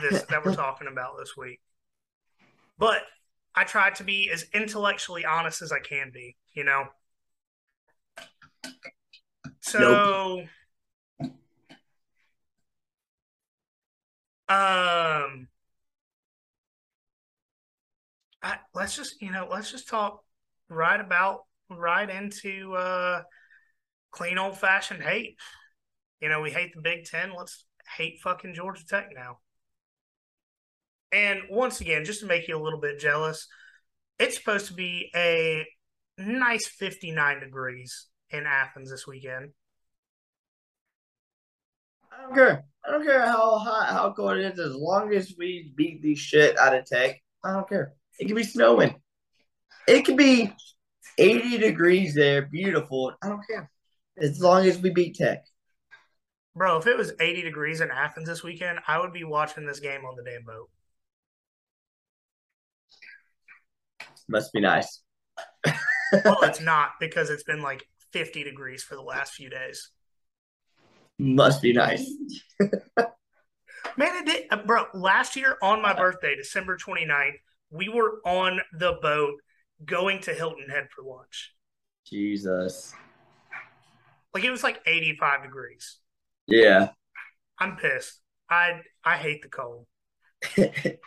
this that we're <laughs> talking about this week. But I try to be as intellectually honest as I can be, you know. So um I, let's just, you know, let's just talk right about right into uh clean old fashioned hate. You know, we hate the Big Ten. Let's hate fucking Georgia Tech now. And once again, just to make you a little bit jealous, It's supposed to be a nice 59 degrees in Athens this weekend. I don't care. I don't care how hot, how cold it is, as long as we beat the shit out of Tech. I don't care. It could be snowing. It could be 80 degrees there, beautiful. I don't care. As long as we beat Tech. Bro, if it was 80 degrees in Athens this weekend, I would be watching this game on the damn boat. Must be nice. Well, it's <laughs> not because it's been like 50 degrees for the last few days. Must be nice. Man, it did. uh, Bro, last year on my birthday, December 29th, we were on the boat going to Hilton Head for lunch. Jesus. Like it was like 85 degrees. Yeah. I'm pissed. I I hate the cold. <laughs>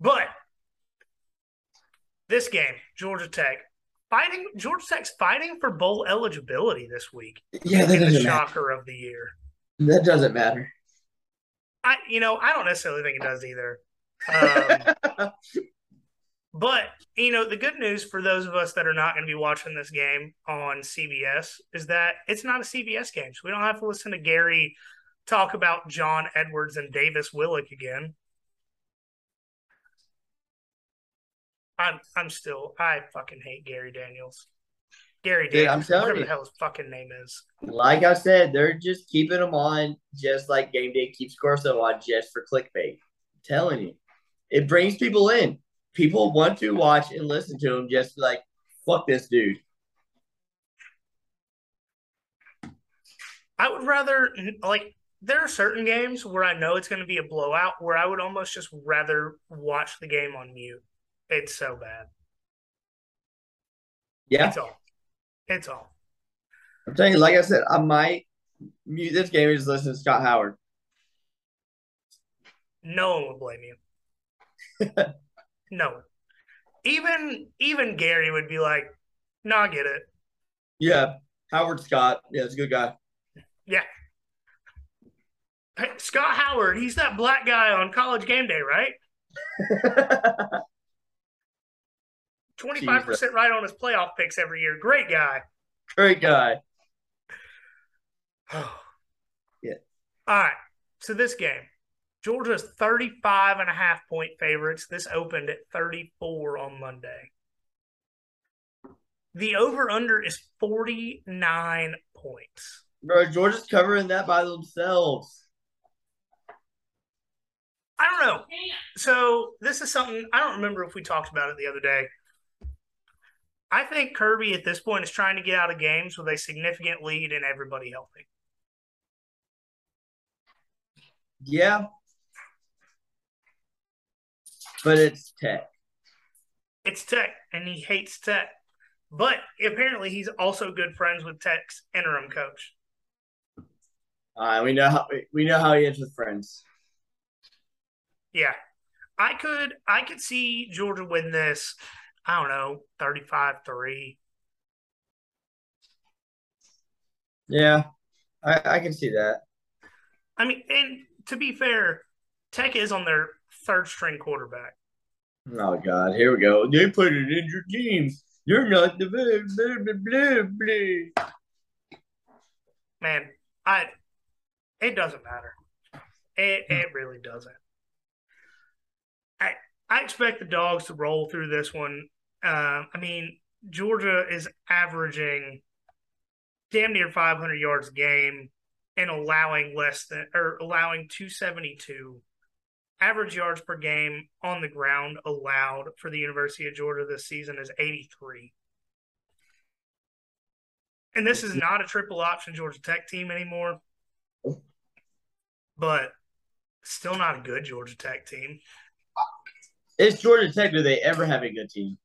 But this game, Georgia Tech fighting Georgia Tech's fighting for bowl eligibility this week. yeah, that In the doesn't matter. shocker of the year. That doesn't matter. I you know, I don't necessarily think it does either. Um, <laughs> But you know, the good news for those of us that are not going to be watching this game on CBS is that it's not a CBS game, so we don't have to listen to Gary talk about John Edwards and Davis Willick again. I'm I'm still I fucking hate Gary Daniels. Gary Dude, I'm Daniels, telling whatever you. the hell his fucking name is. like I said, they're just keeping them on just like game day keeps Corso on just for clickbait. I'm telling you. It brings people in. People want to watch and listen to him just like, fuck this dude. I would rather like there are certain games where I know it's going to be a blowout where I would almost just rather watch the game on mute. It's so bad. Yeah. It's all. It's all. I'm telling you, like I said, I might mute this game and just listen to Scott Howard. No one would blame you. <laughs> no. Even even Gary would be like, "No, I get it. Yeah. Howard Scott. Yeah, it's a good guy. Yeah." Hey, Scott Howard, he's that black guy on College Game Day, right? <laughs> Twenty five percent right on his playoff picks every year. Great guy. Great guy. <sighs> Yeah. All right. So this game, Georgia's 35 and a half point favorites. This opened at 34 on Monday. The over under is 49 points. Bro, Georgia's covering that by themselves. I don't know. So this is something I don't remember if we talked about it the other day. I think Kirby at this point is trying to get out of games with a significant lead and everybody healthy. Yeah. But it's Tech. It's Tech, and he hates Tech. But apparently, he's also good friends with Tech's interim coach. Uh, we know how we know how he is with friends. Yeah, I could, I could see Georgia win this. I don't know, thirty-five-three. Yeah, I, I can see that. I mean, and to be fair, Tech is on their third-string quarterback. Oh God, here we go. They put it in your team. You're not the blah blah blah. blah. Man, I, it doesn't matter. It it really doesn't. I I expect the dogs to roll through this one. Uh, I mean, Georgia is averaging damn near 500 yards a game and allowing less than or allowing 272 average yards per game on the ground allowed for the University of Georgia this season is 83. And this is not a triple option Georgia Tech team anymore, but still not a good Georgia Tech team. Is Georgia Tech. Do they ever have a good team?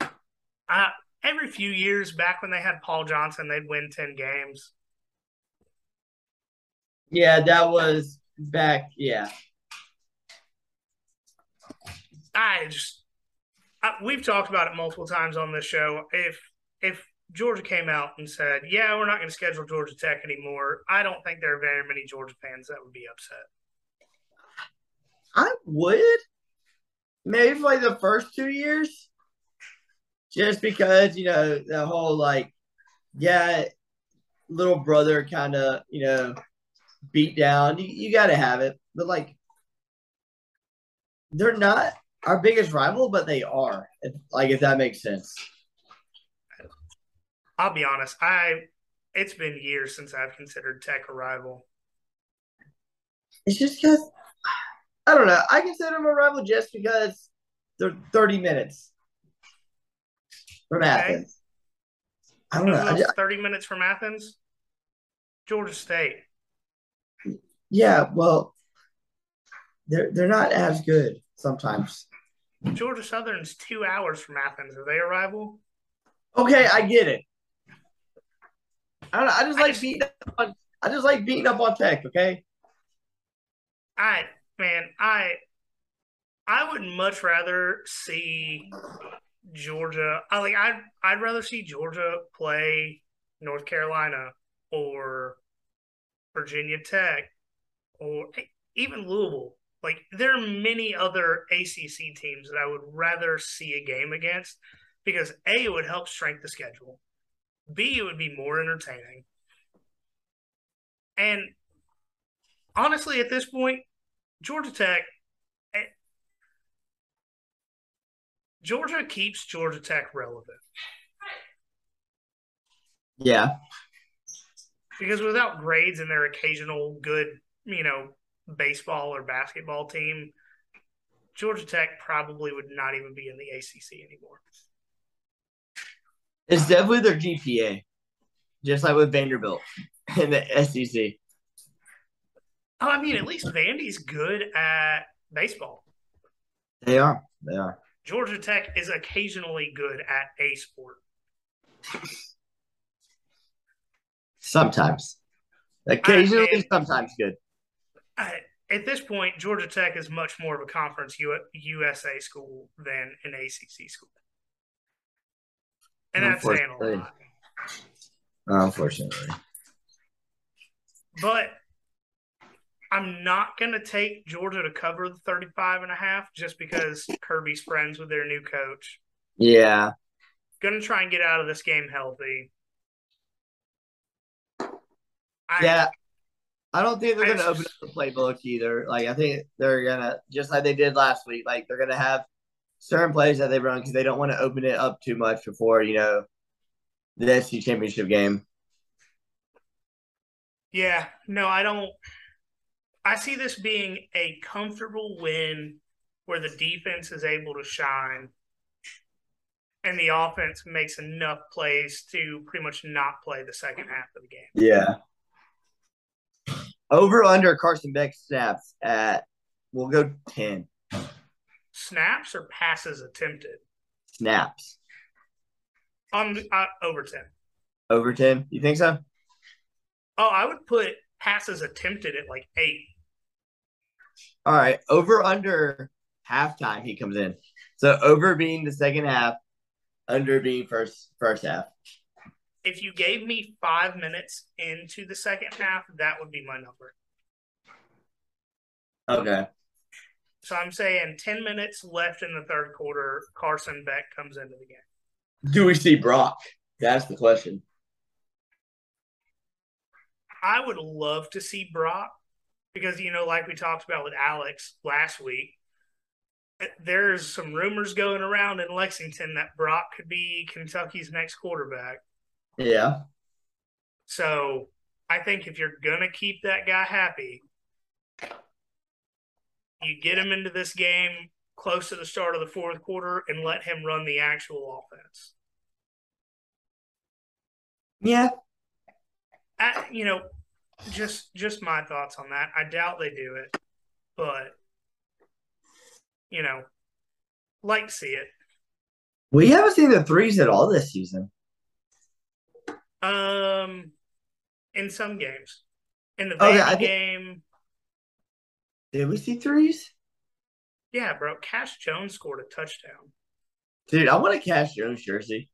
Uh, every few years, back when they had Paul Johnson, they'd win 10 games. Yeah, that was back. Yeah, I just, I, we've talked about it multiple times on this show. If if Georgia came out and said, "Yeah, we're not going to schedule Georgia Tech anymore," I don't think there are very many Georgia fans that would be upset. I would. maybe for like the first two years, just because you know the whole like, yeah, little brother kind of you know beat down. You, you got to have it, but like, they're not our biggest rival, but they are. If, like, if that makes sense. I'll be honest. I it's been years since I've considered Tech a rival. It's just because I don't know. I consider them a rival just because they're 30 minutes from Okay. Athens. I don't know. I who ju- else 30 minutes from Athens? Georgia State. Yeah, well, they're they're not as good sometimes. Georgia Southern's two hours from Athens. Are they a rival? Okay, I get it. I don't know, I just I like just- beating up on I just like beating up on Tech. Okay. I man, I I would much rather see Georgia. I like I'd I'd rather see Georgia play North Carolina or Virginia Tech or even Louisville. Like there are many other ACC teams that I would rather see a game against because A it would help strength the schedule. B it would be more entertaining. And honestly at this point Georgia Tech, eh, Georgia keeps Georgia Tech relevant Yeah. because without grades and their occasional good, you know, baseball or basketball team, Georgia Tech probably would not even be in the ACC anymore. It's definitely their GPA, just like with Vanderbilt <laughs> in the SEC. Oh, I mean, at least Vandy's good at baseball. They are. They are. Georgia Tech is occasionally good at a sport. Sometimes. Occasionally, mean- sometimes good. I, at this point, Georgia Tech is much more of a conference U- USA school than an ACC school. And that's saying a Unfortunately. lot. Unfortunately. But I'm not going to take Georgia to cover the 35 and a half just because Kirby's friends with their new coach. Yeah. Going to try and get out of this game healthy. I, Yeah. I don't think they're going to open up the playbook either. Like, I think they're going to, just like they did last week, like, they're going to have certain plays that they run because they don't want to open it up too much before, you know, the SC championship game. Yeah, no, I don't. I see this being a comfortable win where the defense is able to shine and the offense makes enough plays to pretty much not play the second half of the game. Yeah. Over under Carson Beck snaps at, we'll go 10 Snaps or passes attempted snaps. on uh, over 10. Over 10. You think so? Oh, I would put passes attempted at like eight. All right. Over under halftime he comes in. So over being the second half, under being first first half. If you gave me five minutes into the second half, that would be my number. Okay. So I'm saying 10 minutes left in the third quarter, Carson Beck comes into the game. Do we see Brock? That's the question. I would love to see Brock because, you know, like we talked about with Alex last week, there's some rumors going around in Lexington that Brock could be Kentucky's next quarterback. Yeah. So I think if you're going to keep that guy happy, you get him into this game close to the start of the fourth quarter and let him run the actual offense. Yeah. I, you know, just just my thoughts on that. I doubt they do it, but you know, like see it. We haven't seen the threes at all this season. Um, in some games, in the Oh, yeah, think- game, Did we see threes? yeah, bro. Cash Jones scored a touchdown. Dude, I want a Cash Jones jersey.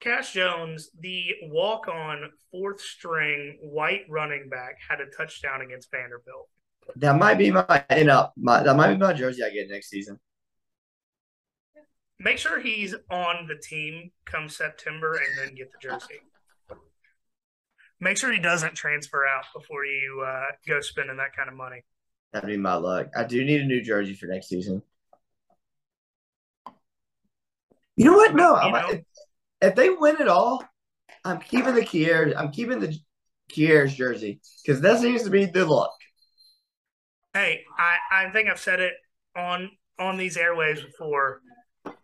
Cash Jones, the walk-on fourth string white running back, had a touchdown against Vanderbilt. That might be my end up. My that might be my jersey I get next season. Make sure he's on the team come September and then get the jersey. Make sure he doesn't transfer out before you uh, go spending that kind of money. That'd be my luck. I do need a new jersey for next season. You know what? No, You know? if, they win it all, I'm keeping the Kearis. I'm keeping the Kearis jersey because that seems to be the look. Hey, I, I think I've said it on on these airwaves before.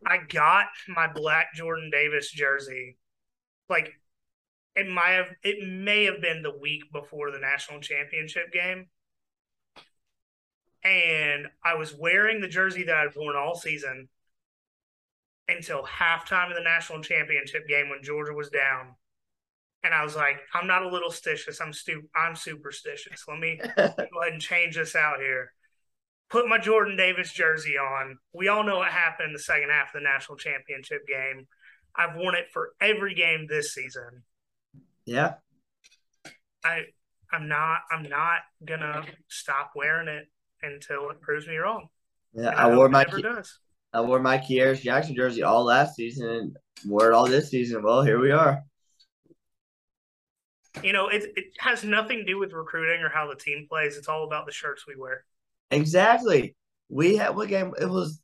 I got my black Jordan Davis jersey. Like it might have it may have been the week before the national championship game. And I was wearing the jersey that I'd worn all season until halftime of the national championship game when Georgia was down. And I was like, I'm not a little stitious. I'm stu- I'm superstitious. Let me <laughs> go ahead and change this out here. Put my Jordan Davis jersey on. We all know what happened in the second half of the national championship game. I've worn it for every game this season. Yeah, I I'm not I'm not gonna stop wearing it until it proves me wrong. yeah. And I wore my never does. I wore my Kearis Jackson jersey all last season and wore it all this season. Well, here we are. You know, it it has nothing to do with recruiting or how the team plays. It's all about the shirts we wear. Exactly. We had what game? It was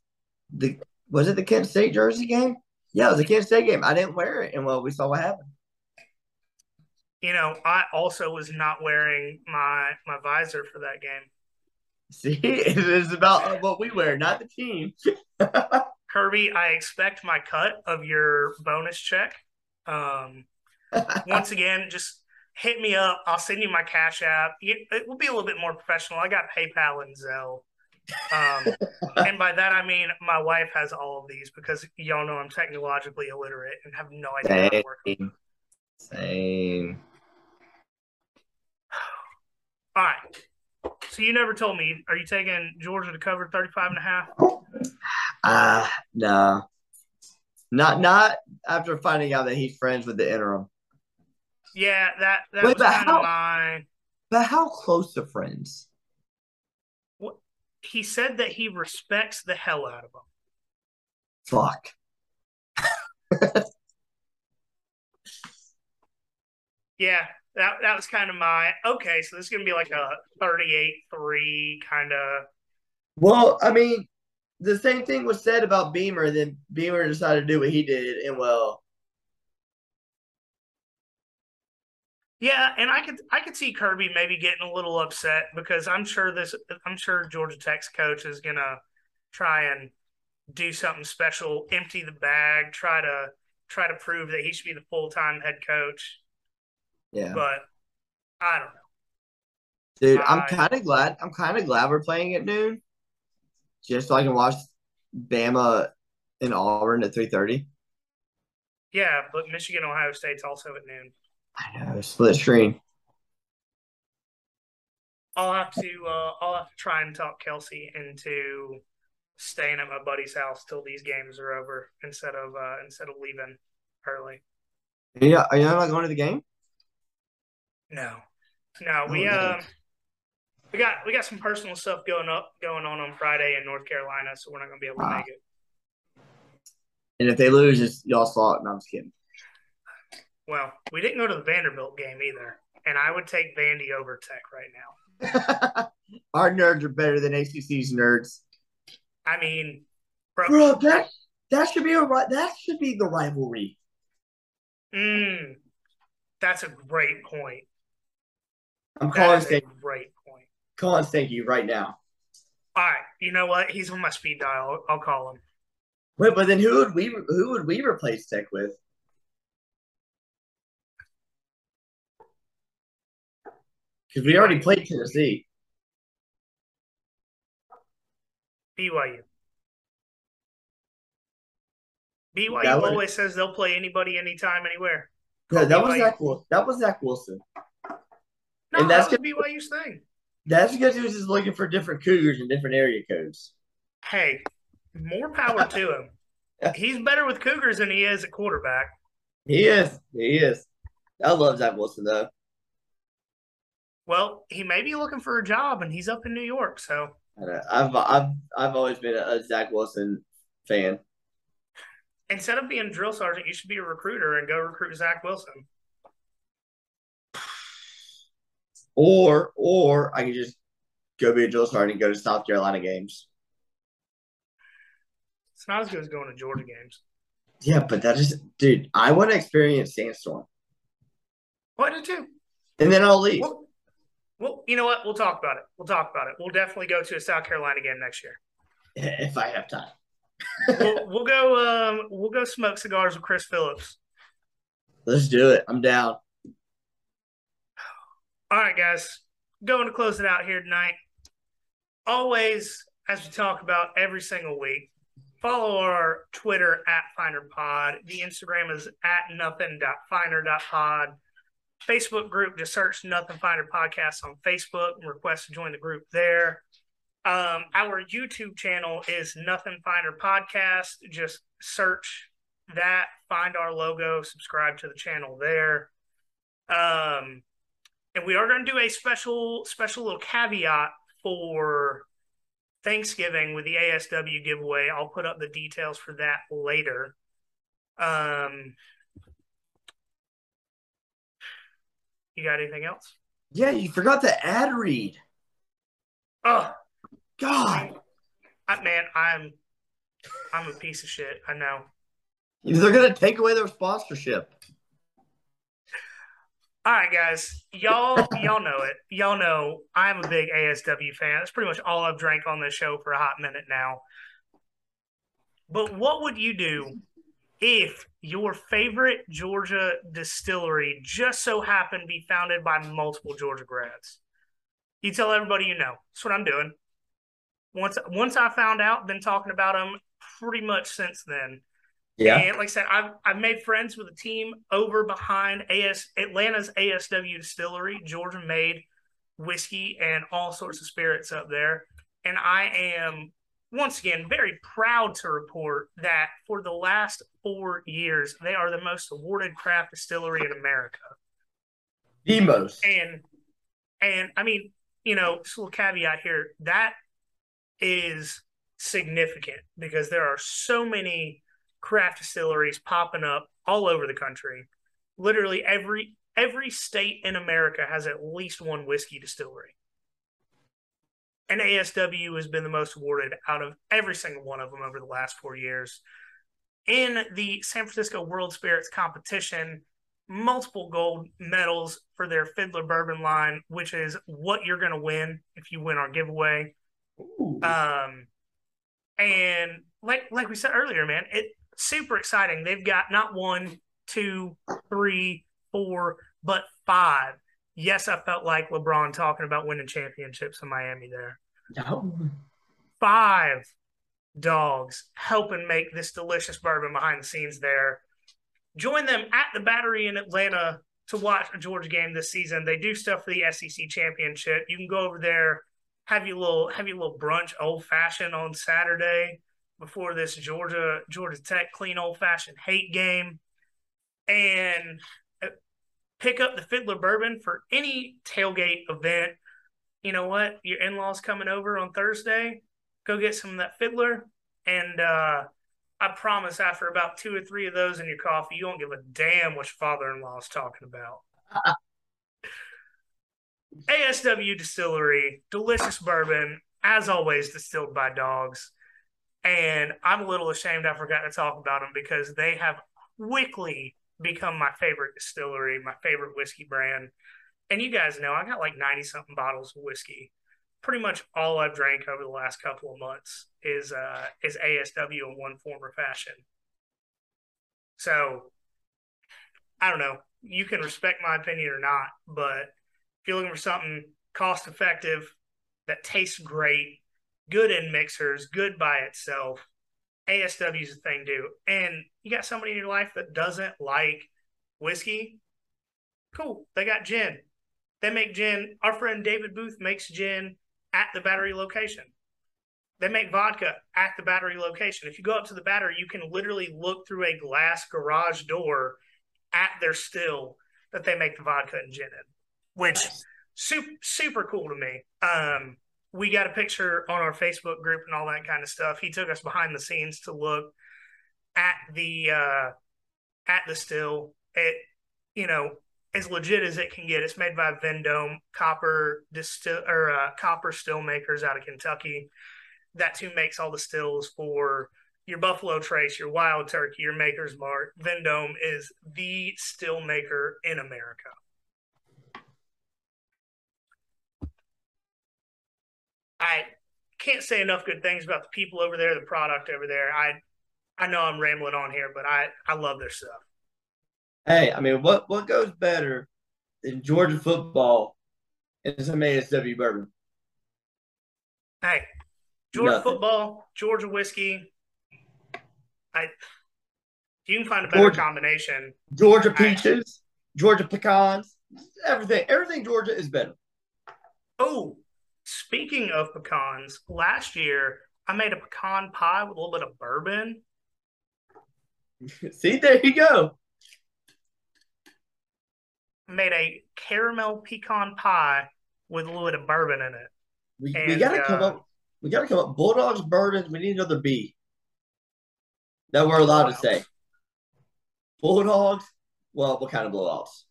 the was it the Kent State jersey game? Yeah, it was the Kent State game. I didn't wear it, and well, we saw what happened. You know, I also was not wearing my my visor for that game. See, <laughs> it is about what we wear, not the team. <laughs> Kirby, I expect my cut of your bonus check. Um, once again, just hit me up. I'll send you my Cash App. You- It will be a little bit more professional. I got PayPal and Zelle. Um, <laughs> and by that I mean my wife has all of these because y'all know I'm technologically illiterate and have no idea how to work. Same. Same. All right. So you never told me. Are you taking Georgia to cover 35 and a half? Ah, no. Not not after finding out that he's friends with the interim. Yeah, that that Wait, was kind how- of my. But how close to friends? He said that he respects the hell out of him. Fuck. <laughs> Yeah, that that was kind of my okay. So this is gonna be like a thirty-eight three kind of. Well, I mean, the same thing was said about Beamer. Then Beamer decided to do what he did, and well, Yeah, and I could I could see Kirby maybe getting a little upset because I'm sure this I'm sure Georgia Tech's coach is gonna try and do something special, empty the bag, try to try to prove that he should be the full time head coach. yeah, But I don't know. dude, I'm kind of glad. I'm kind of glad we're playing at noon, just so I can watch Bama and Auburn at three thirty. Yeah, but Michigan Ohio State's also at noon. I know, split screen. I'll have to uh, I'll have to try and talk Kelsey into staying at my buddy's house till these games are over instead of uh, instead of leaving early. Yeah, are you not going to the game? No, no, we Oh, uh, we got we got some personal stuff going up going on on Friday in North Carolina, so we're not gonna be able to Wow. make it. And if they lose, it's y'all's fault. No, I'm just kidding. Well, we didn't go to the Vanderbilt game either, and I would take Vandy over Tech right now. <laughs> Our nerds are better than ACC's nerds. I mean, bro, Bro, that that should be a that should be the rivalry. mm, that's a great point. I'm calling is a great point. calling you. right now. All right, you know what? He's on my speed dial. I'll, I'll call him. Wait, but then who would we who would we replace Tech with? Because we already played Tennessee. BYU. BYU That always says they'll play anybody, anytime, anywhere. Yeah, that was Zach. Wil- That was Zach Wilson. No, And that's that was BYU's thing. That's because he was just looking for different Cougars and different area codes. Hey, more power to him. <laughs> He's better with Cougars than he is at quarterback. He is. He is. I love Zach Wilson though. Well, he may be looking for a job, and he's up in New York. So I've I've I've always been a Zach Wilson fan. Instead of being drill sergeant, you should be a recruiter and go recruit Zach Wilson. Or or I could just go be a drill sergeant and go to South Carolina games. It's not as good as going to Georgia games. Yeah, but that is dude, I want to experience Sandstorm. I do too. And then I'll leave. Well, well, you know what? We'll talk about it. We'll talk about it. We'll definitely go to a South Carolina game next year. <laughs> If I have time. <laughs> we'll, <laughs> we'll go um we'll go smoke cigars with Chris Phillips. Let's do it. I'm down. All right, guys. Going to close it out here tonight. Always, as we talk about every single week, follow our Twitter at FinerPod. The Instagram is at nothing.finer.pod. Facebook group, just search Nothing Finer Podcast on Facebook and request to join the group there. Um, our YouTube channel is Nothing Finer Podcast. Just search that, find our logo, subscribe to the channel there. Um, and we are going to do a special, special little caveat for Thanksgiving with the ASW giveaway. I'll put up the details for that later. Um, you got anything else? Yeah, you forgot the ad read. Oh, God. I, man, I'm I'm a piece of shit. I know. They're gonna take away their sponsorship. All right, guys, y'all y'all know it. Y'all know I'm a big ASW fan. That's pretty much all I've drank on this show for a hot minute now. But what would you do if your favorite Georgia distillery just so happened to be founded by multiple Georgia grads? You tell everybody you know. That's what I'm doing once once I found out, been talking about them pretty much since then. Yeah. And like I said, I've I've made friends with a team over behind AS Atlanta's ASW distillery, Georgia made whiskey and all sorts of spirits up there. And I am once again very proud to report that for the last four years, they are the most awarded craft distillery in America. The most. And and I mean, you know, just a little caveat here, that is significant because there are so many craft distilleries popping up all over the country. Literally every every state in America has at least one whiskey distillery. And ASW has been the most awarded out of every single one of them over the last four years. In the San Francisco World Spirits competition, multiple gold medals for their Fiddler Bourbon line, which is what you're going to win if you win our giveaway. Ooh. Um, and like like we said earlier, man, it super exciting. They've got not one, two, three, four, but five. Yes, I felt like LeBron talking about winning championships in Miami there. No. Five dogs helping make this delicious bourbon behind the scenes there. Join them at the Battery in Atlanta to watch a Georgia game this season. They do stuff for the SEC championship. You can go over there have you little have you little brunch old fashioned on Saturday before this Georgia Georgia Tech clean old fashioned hate game, and pick up the Fiddler Bourbon for any tailgate event. You know what? Your in laws coming over on Thursday. Go get some of that Fiddler, and uh, I promise, after about two or three of those in your coffee, you won't give a damn what your father in law is talking about. <laughs> ASW Distillery, delicious bourbon, as always, distilled by dogs. And I'm a little ashamed I forgot to talk about them because they have quickly become my favorite distillery, my favorite whiskey brand. And you guys know I got like 90 something bottles of whiskey. Pretty much all I've drank over the last couple of months is uh is ASW in one form or fashion. So I don't know. You can respect my opinion or not, but you're looking for something cost effective that tastes great, good in mixers, good by itself, ASW is a thing too. And you got somebody in your life that doesn't like whiskey, cool. They got gin. They make gin. Our friend David Booth makes gin at the battery location. They make vodka at the battery location. If you go up to the battery, you can literally look through a glass garage door at their still that they make the vodka and gin in which super super cool to me. Um, we got a picture on our Facebook group and all that kind of stuff. He took us behind the scenes to look at the uh, at the still. It you know as legit as it can get. It's made by Vendome Copper Distill or uh, Copper Still Makers out of Kentucky. That's who makes all the stills for your Buffalo Trace, your Wild Turkey, your Maker's Mark. Vendome is the still maker in America. I can't say enough good things about the people over there, the product over there. I I know I'm rambling on here, but I I love their stuff. Hey, I mean, what what goes better than Georgia football and some ASW bourbon? Hey, Georgia Nothing. football, Georgia whiskey. I you can find a better Georgia. combination. Georgia peaches, Georgia pecans, everything. Everything Georgia is better. Oh, speaking of pecans, last year I made a pecan pie with a little bit of bourbon. <laughs> See, there you go. I made a caramel pecan pie with a little bit of bourbon in it. We, we gotta come uh, up. We gotta come up. Bulldogs, bourbons. We need another B. That we're allowed to say. Bulldogs. Well, what kind of bulldogs?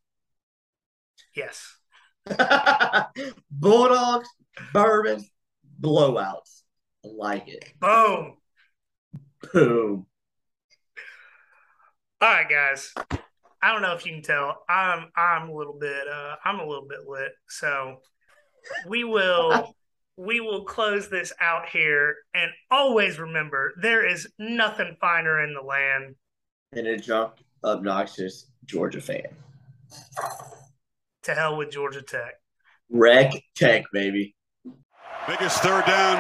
Yes. <laughs> Bulldogs, bourbons, blowouts. I like it. Boom. Boom. All right, guys. I don't know if you can tell. I'm I'm a little bit uh I'm a little bit lit. So we will <laughs> we will close this out here and always remember there is nothing finer in the land. than a drunk, obnoxious Georgia fan to hell with Georgia Tech. Wreck Tech, baby. Biggest third down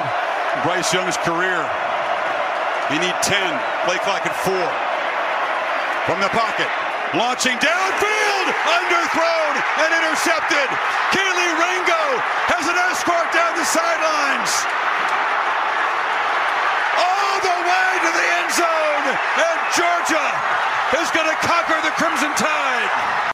Bryce Young's career. You need 10. Play clock at four. From the pocket. Launching downfield. Underthrown and intercepted. Kelee Ringo has an escort down the sidelines. All the way to the end zone. And Georgia is going to conquer the Crimson Tide.